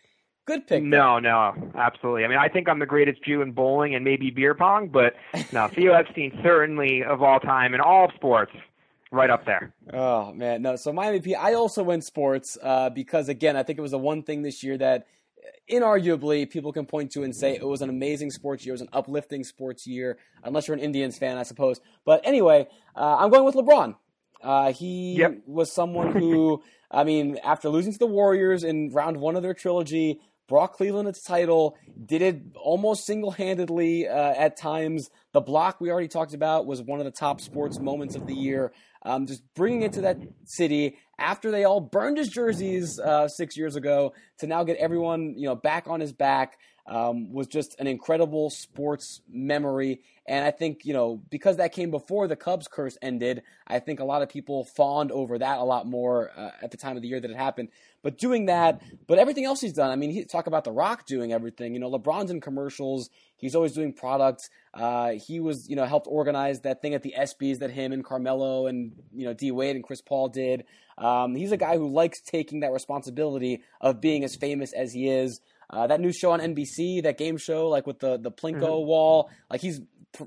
Good pick. No, no, absolutely. I mean, I think I'm the greatest Jew in bowling and maybe beer pong, but no, Theo Epstein certainly of all time in all sports, right up there. Oh man, no. So my MVP, I also went sports uh, because again, I think it was the one thing this year that inarguably people can point to and say it was an amazing sports year, it was an uplifting sports year, unless you're an Indians fan, I suppose. But anyway, uh, I'm going with LeBron. Uh, he yep. was someone who, I mean, after losing to the Warriors in round one of their trilogy, brought Cleveland its title, did it almost single handedly uh, at times, The block we already talked about was one of the top sports moments of the year. Um, just bringing it to that city after they all burned his jerseys uh, six years ago to now get everyone you know back on his back um, was just an incredible sports memory. And I think, you know, because that came before the Cubs curse ended, I think a lot of people fawned over that a lot more uh, at the time of the year that it happened. But doing that, but everything else he's done, I mean, he talk about The Rock doing everything. You know, LeBron's in commercials. He's always doing products. Uh, he was, you know, helped organize that thing at the ESPYS that him and Carmelo and, you know, D Wade and Chris Paul did. Um, he's a guy who likes taking that responsibility of being as famous as he is. Uh, that new show on NBC, that game show, like with the the Plinko mm-hmm. wall, like he's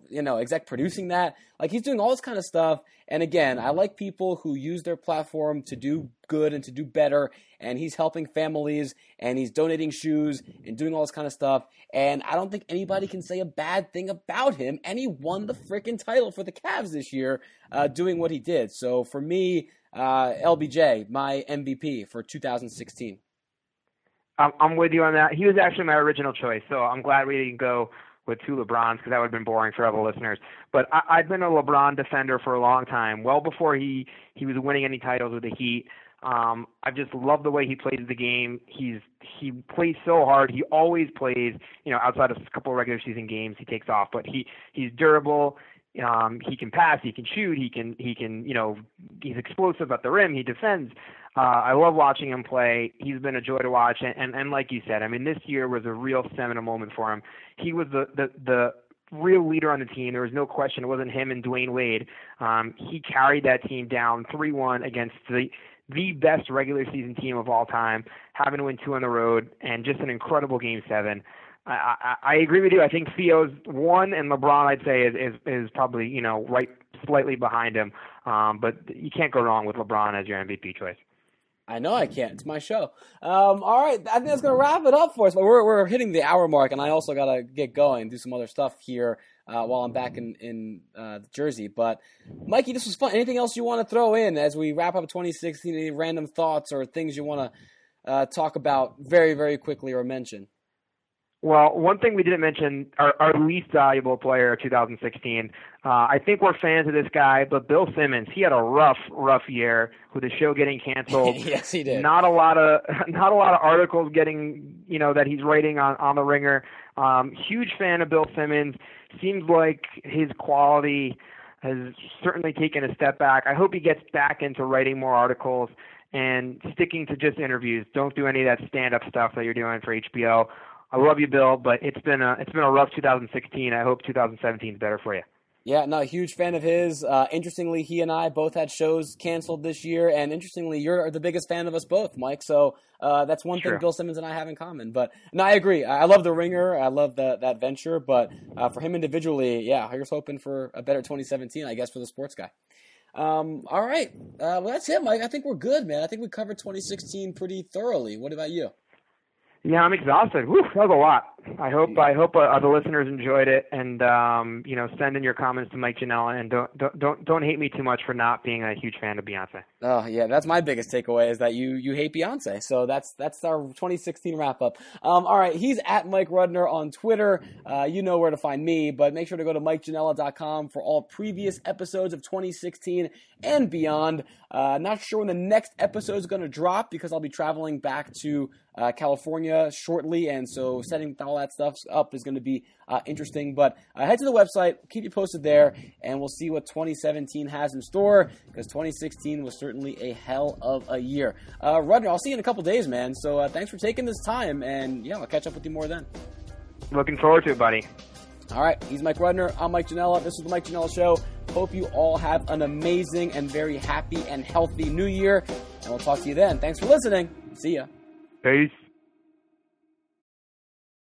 you know exec producing that. Like he's doing all this kind of stuff. And again, I like people who use their platform to do good and to do better. And he's helping families and he's donating shoes and doing all this kind of stuff. And I don't think anybody can say a bad thing about him. And he won the freaking title for the Cavs this year, uh, doing what he did. So for me, uh, LBJ, my MVP for 2016. I'm with you on that. He was actually my original choice, so I'm glad we didn't go with two LeBrons because that would have been boring for other listeners. But I, I've been a LeBron defender for a long time, well before he he was winning any titles with the Heat. Um, I just love the way he plays the game. He's he plays so hard. He always plays, you know, outside of a couple of regular season games, he takes off. But he he's durable. Um, he can pass. He can shoot. He can he can you know he's explosive at the rim. He defends. Uh, I love watching him play. He's been a joy to watch, and, and and like you said, I mean, this year was a real seminal moment for him. He was the the the real leader on the team. There was no question. It wasn't him and Dwyane Wade. Um, he carried that team down three one against the the best regular season team of all time, having to win two on the road, and just an incredible game seven. I, I, I agree with you. I think Theo's one, and LeBron, I'd say, is is, is probably you know right slightly behind him. Um, but you can't go wrong with LeBron as your MVP choice. I know I can't. It's my show. Um, all right, I think that's gonna wrap it up for us. But we're we're hitting the hour mark, and I also gotta get going, do some other stuff here uh, while I'm back in in uh, Jersey. But Mikey, this was fun. Anything else you want to throw in as we wrap up 2016? Any random thoughts or things you want to uh, talk about very very quickly or mention? Well, one thing we didn't mention, our, our least valuable player of 2016. Uh, I think we're fans of this guy, but Bill Simmons, he had a rough, rough year with the show getting canceled. yes, he did. Not a lot of, not a lot of articles getting, you know, that he's writing on on the Ringer. Um, huge fan of Bill Simmons. Seems like his quality has certainly taken a step back. I hope he gets back into writing more articles and sticking to just interviews. Don't do any of that stand-up stuff that you're doing for HBO. I love you, Bill, but it's been a it's been a rough 2016. I hope 2017 is better for you. Yeah, no, a huge fan of his. Uh, interestingly, he and I both had shows canceled this year, and interestingly, you're the biggest fan of us both, Mike. So uh, that's one thing Bill Simmons and I have in common. But no, I agree. I love the Ringer. I love the, that venture. But uh, for him individually, yeah, here's hoping for a better 2017, I guess, for the sports guy. Um, all right, uh, well that's it, Mike. I think we're good, man. I think we covered 2016 pretty thoroughly. What about you? Yeah, I'm exhausted. Whew, that was a lot. I hope I hope uh, the listeners enjoyed it, and um, you know, send in your comments to Mike Janela, and don't don't don't don't hate me too much for not being a huge fan of Beyonce. Oh yeah, that's my biggest takeaway is that you you hate Beyonce. So that's that's our 2016 wrap up. Um, all right, he's at Mike Rudner on Twitter. Uh, you know where to find me, but make sure to go to MikeJanela.com for all previous episodes of 2016 and beyond. Uh, not sure when the next episode is going to drop because I'll be traveling back to uh, California shortly, and so setting all that stuff up is going to be uh, interesting. But uh, head to the website, keep you posted there, and we'll see what 2017 has in store because 2016 was certainly a hell of a year. Uh, Rudner, I'll see you in a couple days, man. So uh, thanks for taking this time, and yeah, I'll catch up with you more then. Looking forward to it, buddy. All right, he's Mike Rudner. I'm Mike Janela. This is the Mike Janela Show. Hope you all have an amazing and very happy and healthy new year, and we'll talk to you then. Thanks for listening. See ya. Peace.